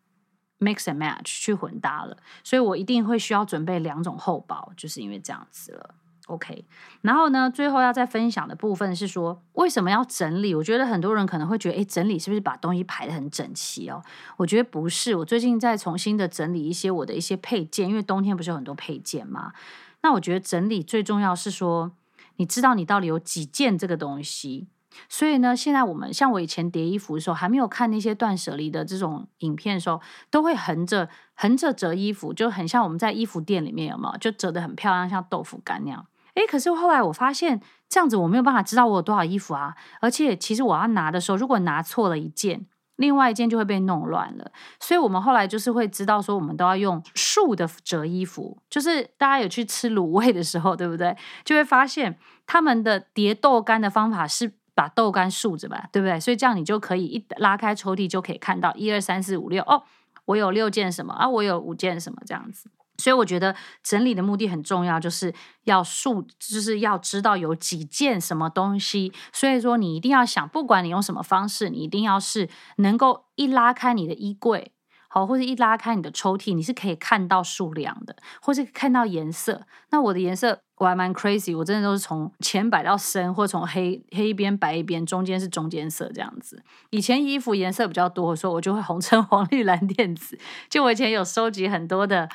Speaker 1: mix and match 去混搭了，所以我一定会需要准备两种厚薄，就是因为这样子了。OK，然后呢，最后要再分享的部分是说，为什么要整理？我觉得很多人可能会觉得，诶，整理是不是把东西排得很整齐哦？我觉得不是，我最近在重新的整理一些我的一些配件，因为冬天不是有很多配件吗？那我觉得整理最重要是说，你知道你到底有几件这个东西。所以呢，现在我们像我以前叠衣服的时候，还没有看那些断舍离的这种影片的时候，都会横着横着折衣服，就很像我们在衣服店里面有没有？就折得很漂亮，像豆腐干那样。诶，可是后来我发现这样子我没有办法知道我有多少衣服啊，而且其实我要拿的时候，如果拿错了一件，另外一件就会被弄乱了。所以我们后来就是会知道说，我们都要用竖的折衣服，就是大家有去吃卤味的时候，对不对？就会发现他们的叠豆干的方法是把豆干竖着吧，对不对？所以这样你就可以一拉开抽屉就可以看到一二三四五六哦，我有六件什么啊，我有五件什么这样子。所以我觉得整理的目的很重要，就是要数，就是要知道有几件什么东西。所以说你一定要想，不管你用什么方式，你一定要是能够一拉开你的衣柜，好，或者一拉开你的抽屉，你是可以看到数量的，或是看到颜色。那我的颜色我还蛮 crazy，我真的都是从浅摆到深，或从黑黑一边白一边，中间是中间色这样子。以前衣服颜色比较多的时候，我就会红橙黄绿蓝靛紫。就我以前有收集很多的。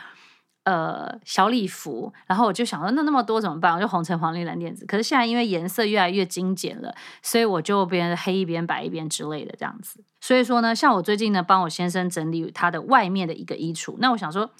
Speaker 1: 呃，小礼服，然后我就想说，那那么多怎么办？我就红橙黄绿蓝靛紫。可是现在因为颜色越来越精简了，所以我就变黑一边白一边之类的这样子。所以说呢，像我最近呢，帮我先生整理他的外面的一个衣橱。那我想说，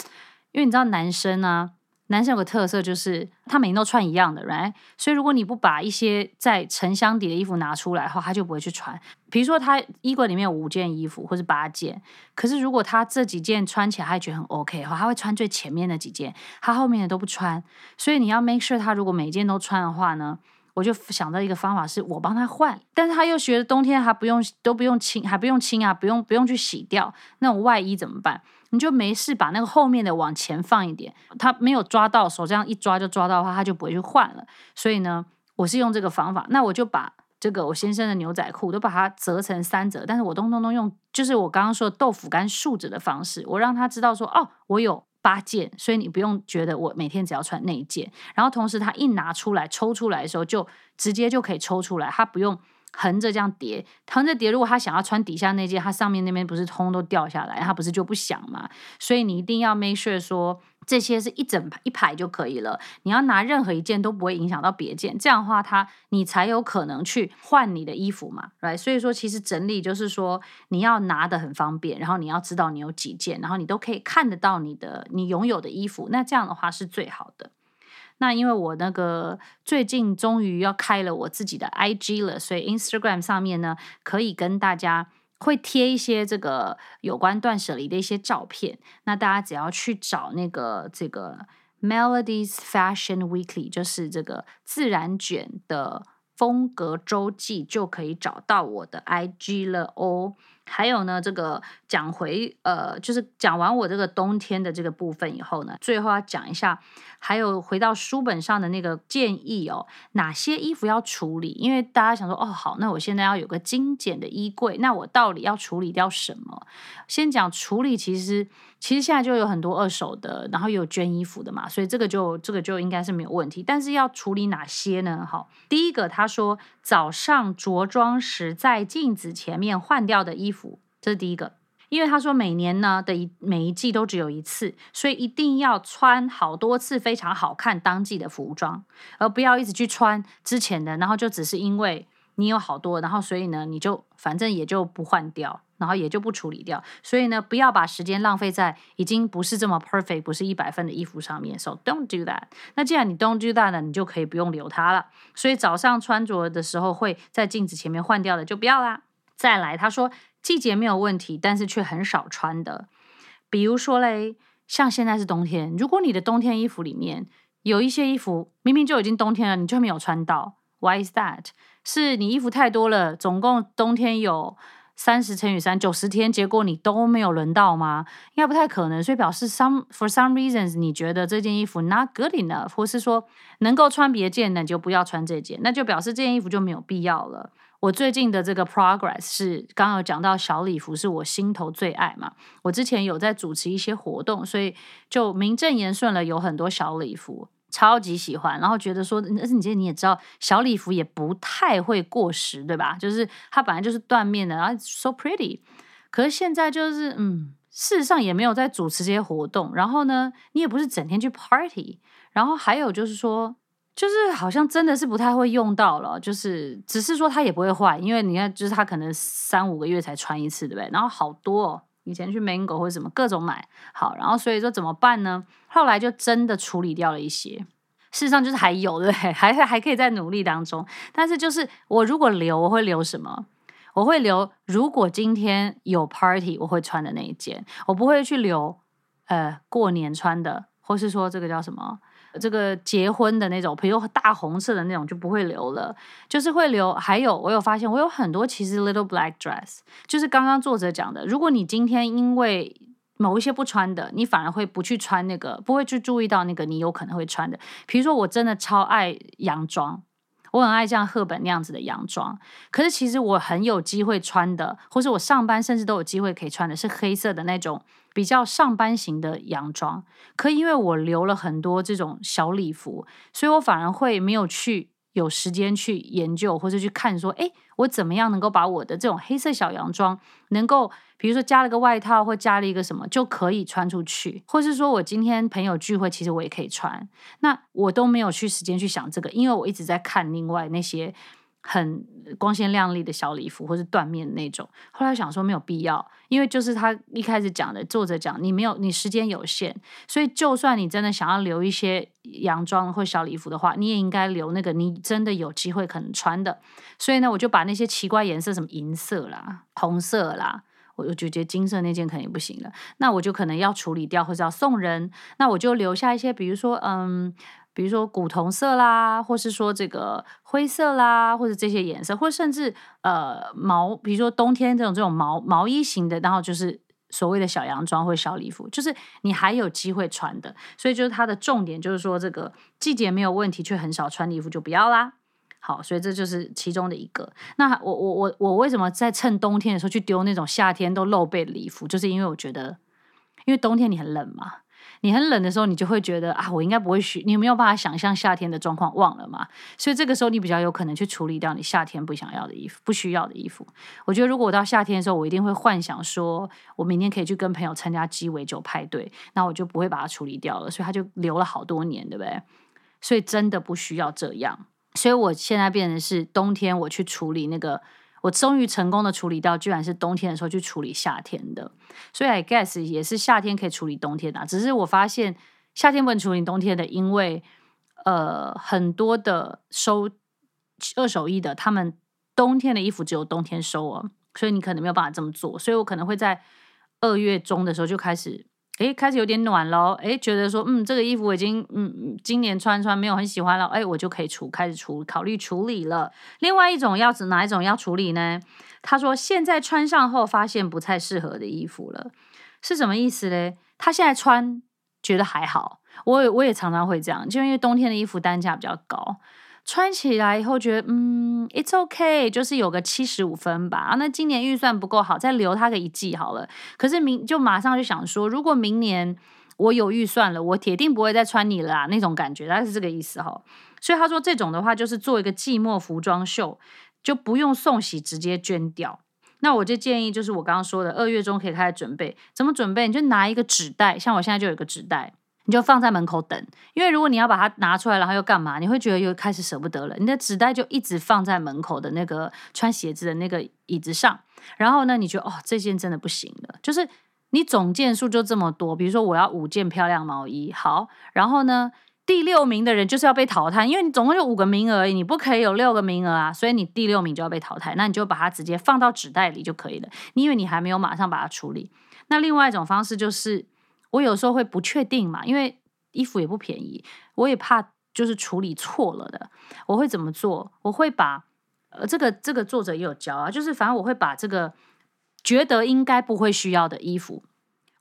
Speaker 1: 因为你知道男生呢。男生有个特色，就是他每天都穿一样的，right？所以如果你不把一些在沉箱底的衣服拿出来的话，他就不会去穿。比如说他衣柜里面有五件衣服或是八件，可是如果他这几件穿起来他觉得很 OK 的话，他会穿最前面的几件，他后面的都不穿。所以你要 make sure 他如果每件都穿的话呢，我就想到一个方法，是我帮他换，但是他又觉得冬天还不用都不用清，还不用清啊，不用不用去洗掉那种外衣怎么办？你就没事把那个后面的往前放一点，他没有抓到手，这样一抓就抓到的话，他就不会去换了。所以呢，我是用这个方法，那我就把这个我先生的牛仔裤都把它折成三折，但是我咚咚咚用，就是我刚刚说的豆腐干竖着的方式，我让他知道说，哦，我有八件，所以你不用觉得我每天只要穿那一件。然后同时他一拿出来抽出来的时候，就直接就可以抽出来，他不用。横着这样叠，横着叠。如果他想要穿底下那件，他上面那边不是通都掉下来，他不是就不想嘛？所以你一定要 make sure 说这些是一整排一排就可以了。你要拿任何一件都不会影响到别件，这样的话他你才有可能去换你的衣服嘛，right？所以说其实整理就是说你要拿的很方便，然后你要知道你有几件，然后你都可以看得到你的你拥有的衣服，那这样的话是最好的。那因为我那个最近终于要开了我自己的 IG 了，所以 Instagram 上面呢，可以跟大家会贴一些这个有关断舍离的一些照片。那大家只要去找那个这个 Melodies Fashion Weekly，就是这个自然卷的风格周记，就可以找到我的 IG 了哦。还有呢，这个讲回呃，就是讲完我这个冬天的这个部分以后呢，最后要讲一下，还有回到书本上的那个建议哦，哪些衣服要处理？因为大家想说，哦，好，那我现在要有个精简的衣柜，那我到底要处理掉什么？先讲处理，其实其实现在就有很多二手的，然后有捐衣服的嘛，所以这个就这个就应该是没有问题。但是要处理哪些呢？好，第一个他说早上着装时在镜子前面换掉的衣服。这是第一个，因为他说每年呢的一每一季都只有一次，所以一定要穿好多次非常好看当季的服装，而不要一直去穿之前的，然后就只是因为你有好多，然后所以呢你就反正也就不换掉，然后也就不处理掉，所以呢不要把时间浪费在已经不是这么 perfect，不是一百分的衣服上面。So don't do that。那既然你 don't do that 呢，你就可以不用留它了。所以早上穿着的时候会在镜子前面换掉的就不要啦。再来，他说季节没有问题，但是却很少穿的，比如说嘞，像现在是冬天，如果你的冬天衣服里面有一些衣服明明就已经冬天了，你就没有穿到，Why is that？是你衣服太多了，总共冬天有三十乘以三九十天，结果你都没有轮到吗？应该不太可能，所以表示 some for some reasons 你觉得这件衣服 not good enough，或是说能够穿别件的就不要穿这件，那就表示这件衣服就没有必要了。我最近的这个 progress 是刚刚有讲到小礼服是我心头最爱嘛。我之前有在主持一些活动，所以就名正言顺了，有很多小礼服，超级喜欢。然后觉得说，而且你今天你也知道，小礼服也不太会过时，对吧？就是它本来就是缎面的，然后 so pretty。可是现在就是，嗯，事实上也没有在主持这些活动。然后呢，你也不是整天去 party。然后还有就是说。就是好像真的是不太会用到了，就是只是说它也不会坏，因为你看，就是它可能三五个月才穿一次，对不对？然后好多哦，以前去 Mango 或者什么各种买好，然后所以说怎么办呢？后来就真的处理掉了一些，事实上就是还有，对？还还可以在努力当中。但是就是我如果留，我会留什么？我会留如果今天有 party 我会穿的那一件，我不会去留呃过年穿的，或是说这个叫什么？这个结婚的那种，比如大红色的那种就不会留了，就是会留。还有，我有发现，我有很多其实 little black dress，就是刚刚作者讲的，如果你今天因为某一些不穿的，你反而会不去穿那个，不会去注意到那个你有可能会穿的。比如说，我真的超爱洋装。我很爱像赫本那样子的洋装，可是其实我很有机会穿的，或是我上班甚至都有机会可以穿的是黑色的那种比较上班型的洋装。可因为我留了很多这种小礼服，所以我反而会没有去。有时间去研究或者去看，说，哎，我怎么样能够把我的这种黑色小洋装，能够比如说加了个外套或加了一个什么，就可以穿出去，或是说我今天朋友聚会，其实我也可以穿。那我都没有去时间去想这个，因为我一直在看另外那些。很光鲜亮丽的小礼服，或是缎面那种。后来想说没有必要，因为就是他一开始讲的，作者讲你没有，你时间有限，所以就算你真的想要留一些洋装或小礼服的话，你也应该留那个你真的有机会可能穿的。所以呢，我就把那些奇怪颜色，什么银色啦、红色啦，我就觉得金色那件肯定不行了。那我就可能要处理掉，或者要送人。那我就留下一些，比如说，嗯。比如说古铜色啦，或是说这个灰色啦，或者这些颜色，或甚至呃毛，比如说冬天这种这种毛毛衣型的，然后就是所谓的小洋装或小礼服，就是你还有机会穿的。所以就是它的重点就是说，这个季节没有问题却很少穿的衣服就不要啦。好，所以这就是其中的一个。那我我我我为什么在趁冬天的时候去丢那种夏天都露背的礼服？就是因为我觉得，因为冬天你很冷嘛。你很冷的时候，你就会觉得啊，我应该不会去。你有没有办法想象夏天的状况？忘了吗？所以这个时候你比较有可能去处理掉你夏天不想要的衣服、不需要的衣服。我觉得如果我到夏天的时候，我一定会幻想说，我明天可以去跟朋友参加鸡尾酒派对，那我就不会把它处理掉了。所以它就留了好多年，对不对？所以真的不需要这样。所以我现在变成是冬天我去处理那个。我终于成功的处理到，居然是冬天的时候去处理夏天的，所以 I guess 也是夏天可以处理冬天的。只是我发现夏天不能处理冬天的，因为呃很多的收二手衣的，他们冬天的衣服只有冬天收哦，所以你可能没有办法这么做。所以我可能会在二月中的时候就开始。诶，开始有点暖咯，诶，觉得说，嗯，这个衣服我已经，嗯，今年穿穿没有很喜欢了，诶，我就可以处，开始处，考虑处理了。另外一种要指哪一种要处理呢？他说现在穿上后发现不太适合的衣服了，是什么意思嘞？他现在穿觉得还好，我也我也常常会这样，就因为冬天的衣服单价比较高。穿起来以后觉得，嗯，it's okay，就是有个七十五分吧。啊，那今年预算不够好，再留它个一季好了。可是明就马上就想说，如果明年我有预算了，我铁定不会再穿你了，那种感觉，大概是这个意思哈。所以他说这种的话，就是做一个寂寞服装秀，就不用送洗，直接捐掉。那我就建议，就是我刚刚说的，二月中可以开始准备。怎么准备？你就拿一个纸袋，像我现在就有一个纸袋。你就放在门口等，因为如果你要把它拿出来，然后又干嘛？你会觉得又开始舍不得了。你的纸袋就一直放在门口的那个穿鞋子的那个椅子上，然后呢，你觉得哦，这件真的不行了。就是你总件数就这么多，比如说我要五件漂亮毛衣，好，然后呢，第六名的人就是要被淘汰，因为你总共就五个名额而已，你不可以有六个名额啊，所以你第六名就要被淘汰。那你就把它直接放到纸袋里就可以了，你以为你还没有马上把它处理。那另外一种方式就是。我有时候会不确定嘛，因为衣服也不便宜，我也怕就是处理错了的。我会怎么做？我会把呃，这个这个作者也有教啊，就是反正我会把这个觉得应该不会需要的衣服，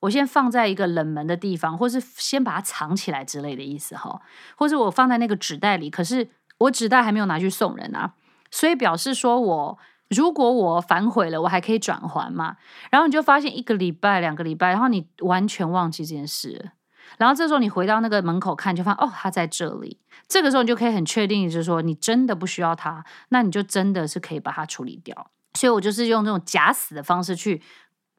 Speaker 1: 我先放在一个冷门的地方，或是先把它藏起来之类的意思哈，或是我放在那个纸袋里，可是我纸袋还没有拿去送人啊。所以表示说我如果我反悔了，我还可以转还嘛。然后你就发现一个礼拜、两个礼拜，然后你完全忘记这件事。然后这时候你回到那个门口看，就发现哦，他在这里。这个时候你就可以很确定，就是说你真的不需要他，那你就真的是可以把它处理掉。所以我就是用这种假死的方式去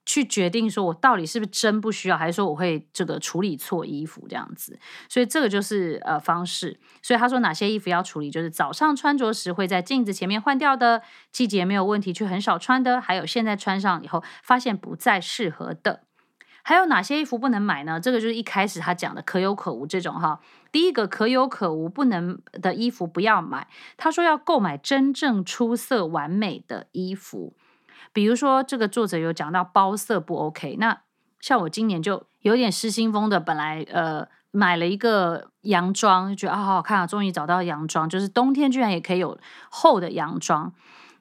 Speaker 1: 去决定，说我到底是不是真不需要，还是说我会这个处理错衣服这样子。所以这个就是呃方式。所以他说哪些衣服要处理，就是早上穿着时会在镜子前面换掉的，季节没有问题却很少穿的，还有现在穿上以后发现不再适合的。还有哪些衣服不能买呢？这个就是一开始他讲的可有可无这种哈。第一个可有可无不能的衣服不要买。他说要购买真正出色完美的衣服，比如说这个作者有讲到包色不 OK。那像我今年就有点失心疯的，本来呃买了一个洋装，就觉得啊好好看啊，终于找到洋装，就是冬天居然也可以有厚的洋装。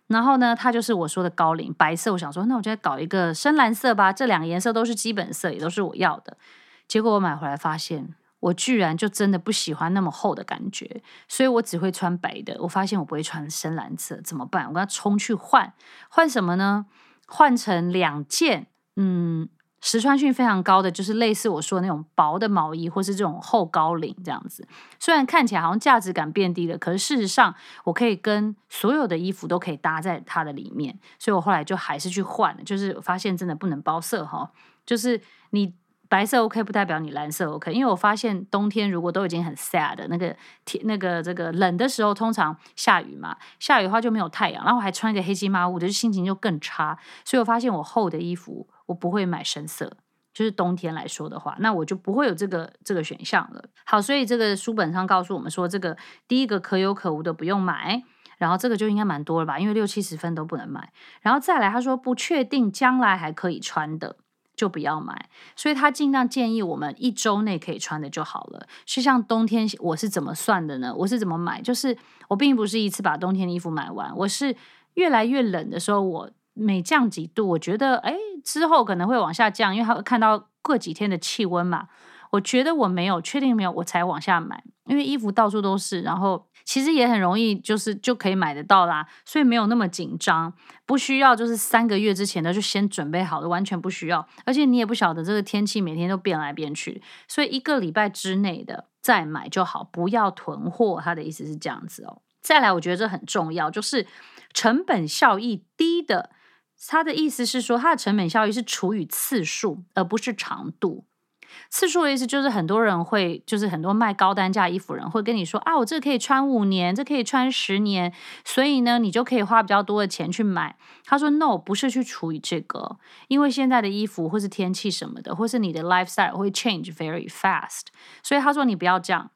Speaker 1: 然后呢，它就是我说的高领白色。我想说，那我就搞一个深蓝色吧。这两个颜色都是基本色，也都是我要的。结果我买回来发现，我居然就真的不喜欢那么厚的感觉，所以我只会穿白的。我发现我不会穿深蓝色，怎么办？我跟他冲去换，换什么呢？换成两件，嗯。实穿性非常高的，就是类似我说的那种薄的毛衣，或是这种厚高领这样子。虽然看起来好像价值感变低了，可是事实上我可以跟所有的衣服都可以搭在它的里面。所以我后来就还是去换了，就是发现真的不能包色哈。就是你白色 OK 不代表你蓝色 OK，因为我发现冬天如果都已经很 sad 的那个天那个这个冷的时候，通常下雨嘛，下雨的话就没有太阳，然后还穿一个黑漆麻我的，心情就更差。所以我发现我厚的衣服。我不会买深色，就是冬天来说的话，那我就不会有这个这个选项了。好，所以这个书本上告诉我们说，这个第一个可有可无的不用买，然后这个就应该蛮多了吧，因为六七十分都不能买。然后再来，他说不确定将来还可以穿的就不要买，所以他尽量建议我们一周内可以穿的就好了。是像冬天我是怎么算的呢？我是怎么买？就是我并不是一次把冬天的衣服买完，我是越来越冷的时候我。每降几度，我觉得哎，之后可能会往下降，因为他会看到过几天的气温嘛。我觉得我没有确定没有，我才往下买，因为衣服到处都是，然后其实也很容易，就是就可以买得到啦，所以没有那么紧张，不需要就是三个月之前的就先准备好的，完全不需要。而且你也不晓得这个天气每天都变来变去，所以一个礼拜之内的再买就好，不要囤货。他的意思是这样子哦。再来，我觉得这很重要，就是成本效益低的。他的意思是说，它的成本效益是除以次数，而不是长度。次数的意思就是，很多人会，就是很多卖高单价衣服人会跟你说啊，我这可以穿五年，这可以穿十年，所以呢，你就可以花比较多的钱去买。他说，no，不是去除以这个，因为现在的衣服或是天气什么的，或是你的 lifestyle 会 change very fast，所以他说你不要这样，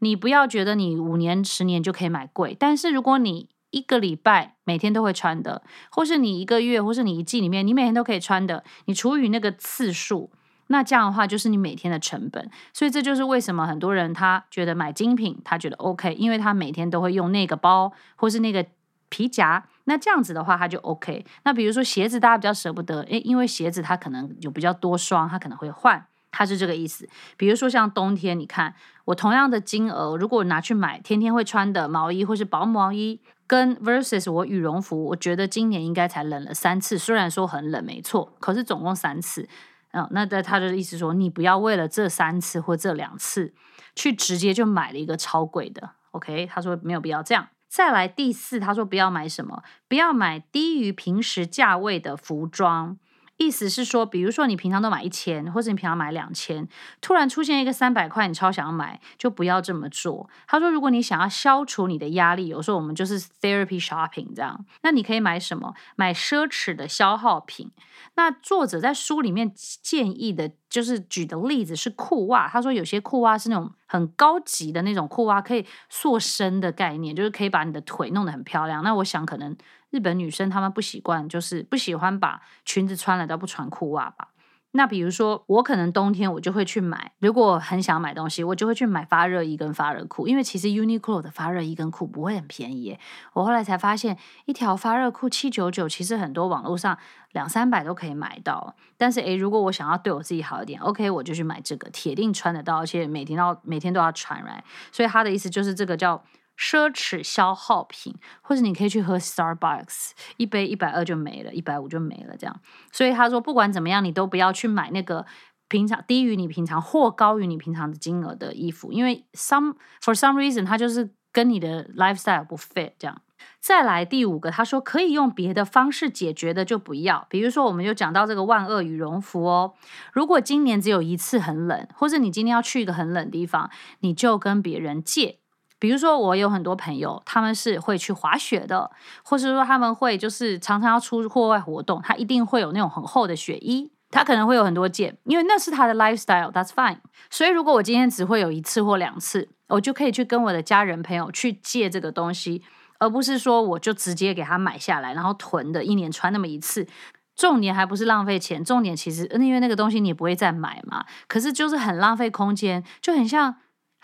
Speaker 1: 你不要觉得你五年、十年就可以买贵，但是如果你一个礼拜每天都会穿的，或是你一个月，或是你一季里面，你每天都可以穿的，你除以那个次数，那这样的话就是你每天的成本。所以这就是为什么很多人他觉得买精品，他觉得 OK，因为他每天都会用那个包或是那个皮夹，那这样子的话他就 OK。那比如说鞋子，大家比较舍不得，诶，因为鞋子它可能有比较多双，他可能会换。它是这个意思，比如说像冬天，你看我同样的金额，如果拿去买天天会穿的毛衣或是薄毛衣，跟 versus 我羽绒服，我觉得今年应该才冷了三次，虽然说很冷没错，可是总共三次，嗯，那在他的意思说，你不要为了这三次或这两次去直接就买了一个超贵的，OK？他说没有必要这样。再来第四，他说不要买什么，不要买低于平时价位的服装。意思是说，比如说你平常都买一千，或者你平常买两千，突然出现一个三百块，你超想要买，就不要这么做。他说，如果你想要消除你的压力，有时候我们就是 therapy shopping 这样，那你可以买什么？买奢侈的消耗品。那作者在书里面建议的，就是举的例子是裤袜。他说有些裤袜是那种很高级的那种裤袜，可以塑身的概念，就是可以把你的腿弄得很漂亮。那我想可能。日本女生她们不习惯，就是不喜欢把裙子穿了都不穿裤袜吧。那比如说我可能冬天我就会去买，如果很想买东西，我就会去买发热衣跟发热裤，因为其实 Uniqlo 的发热衣跟裤不会很便宜。我后来才发现，一条发热裤七九九，其实很多网络上两三百都可以买到。但是诶，如果我想要对我自己好一点，OK，我就去买这个，铁定穿得到，而且每天要每天都要穿来所以他的意思就是这个叫。奢侈消耗品，或者你可以去喝 Starbucks，一杯一百二就没了，一百五就没了这样。所以他说，不管怎么样，你都不要去买那个平常低于你平常或高于你平常的金额的衣服，因为 some for some reason 它就是跟你的 lifestyle 不 fit 这样。再来第五个，他说可以用别的方式解决的就不要，比如说我们就讲到这个万恶羽绒服哦。如果今年只有一次很冷，或者你今天要去一个很冷的地方，你就跟别人借。比如说我有很多朋友，他们是会去滑雪的，或者说他们会就是常常要出户外活动，他一定会有那种很厚的雪衣，他可能会有很多件，因为那是他的 lifestyle，that's fine。所以如果我今天只会有一次或两次，我就可以去跟我的家人朋友去借这个东西。而不是说我就直接给他买下来，然后囤的，一年穿那么一次。重点还不是浪费钱，重点其实因为那个东西你不会再买嘛。可是就是很浪费空间，就很像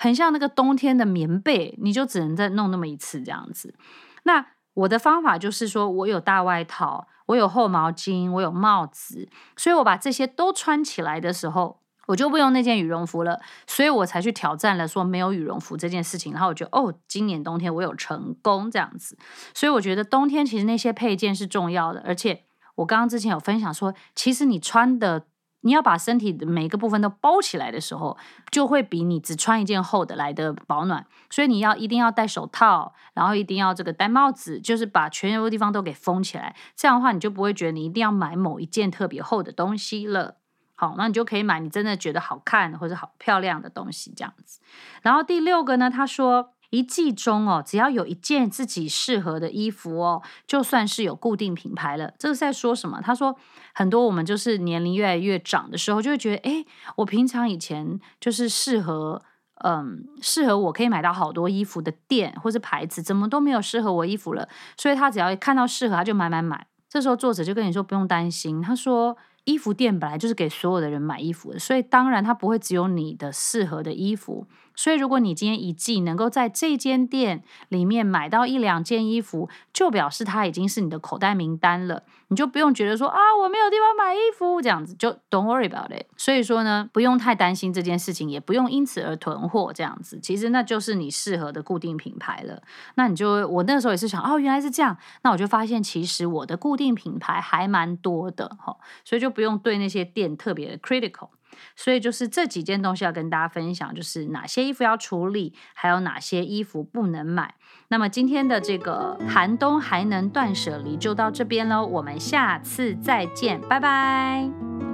Speaker 1: 很像那个冬天的棉被，你就只能再弄那么一次这样子。那我的方法就是说我有大外套，我有厚毛巾，我有帽子，所以我把这些都穿起来的时候。我就不用那件羽绒服了，所以我才去挑战了说没有羽绒服这件事情。然后我觉得哦，今年冬天我有成功这样子，所以我觉得冬天其实那些配件是重要的。而且我刚刚之前有分享说，其实你穿的，你要把身体的每个部分都包起来的时候，就会比你只穿一件厚的来的保暖。所以你要一定要戴手套，然后一定要这个戴帽子，就是把全油的地方都给封起来。这样的话，你就不会觉得你一定要买某一件特别厚的东西了。好，那你就可以买你真的觉得好看或者好漂亮的东西这样子。然后第六个呢，他说一季中哦，只要有一件自己适合的衣服哦，就算是有固定品牌了。这个是在说什么？他说很多我们就是年龄越来越长的时候，就会觉得，诶，我平常以前就是适合，嗯，适合我可以买到好多衣服的店或是牌子，怎么都没有适合我衣服了。所以他只要看到适合，他就买买买。这时候作者就跟你说不用担心，他说。衣服店本来就是给所有的人买衣服的，所以当然它不会只有你的适合的衣服。所以如果你今天一季能够在这间店里面买到一两件衣服，就表示它已经是你的口袋名单了，你就不用觉得说啊我没有地方买衣服这样子，就 don't worry about it。所以说呢，不用太担心这件事情，也不用因此而囤货这样子。其实那就是你适合的固定品牌了。那你就我那时候也是想哦原来是这样，那我就发现其实我的固定品牌还蛮多的哈，所以就。不用对那些店特别的 critical，所以就是这几件东西要跟大家分享，就是哪些衣服要处理，还有哪些衣服不能买。那么今天的这个寒冬还能断舍离就到这边喽，我们下次再见，拜拜。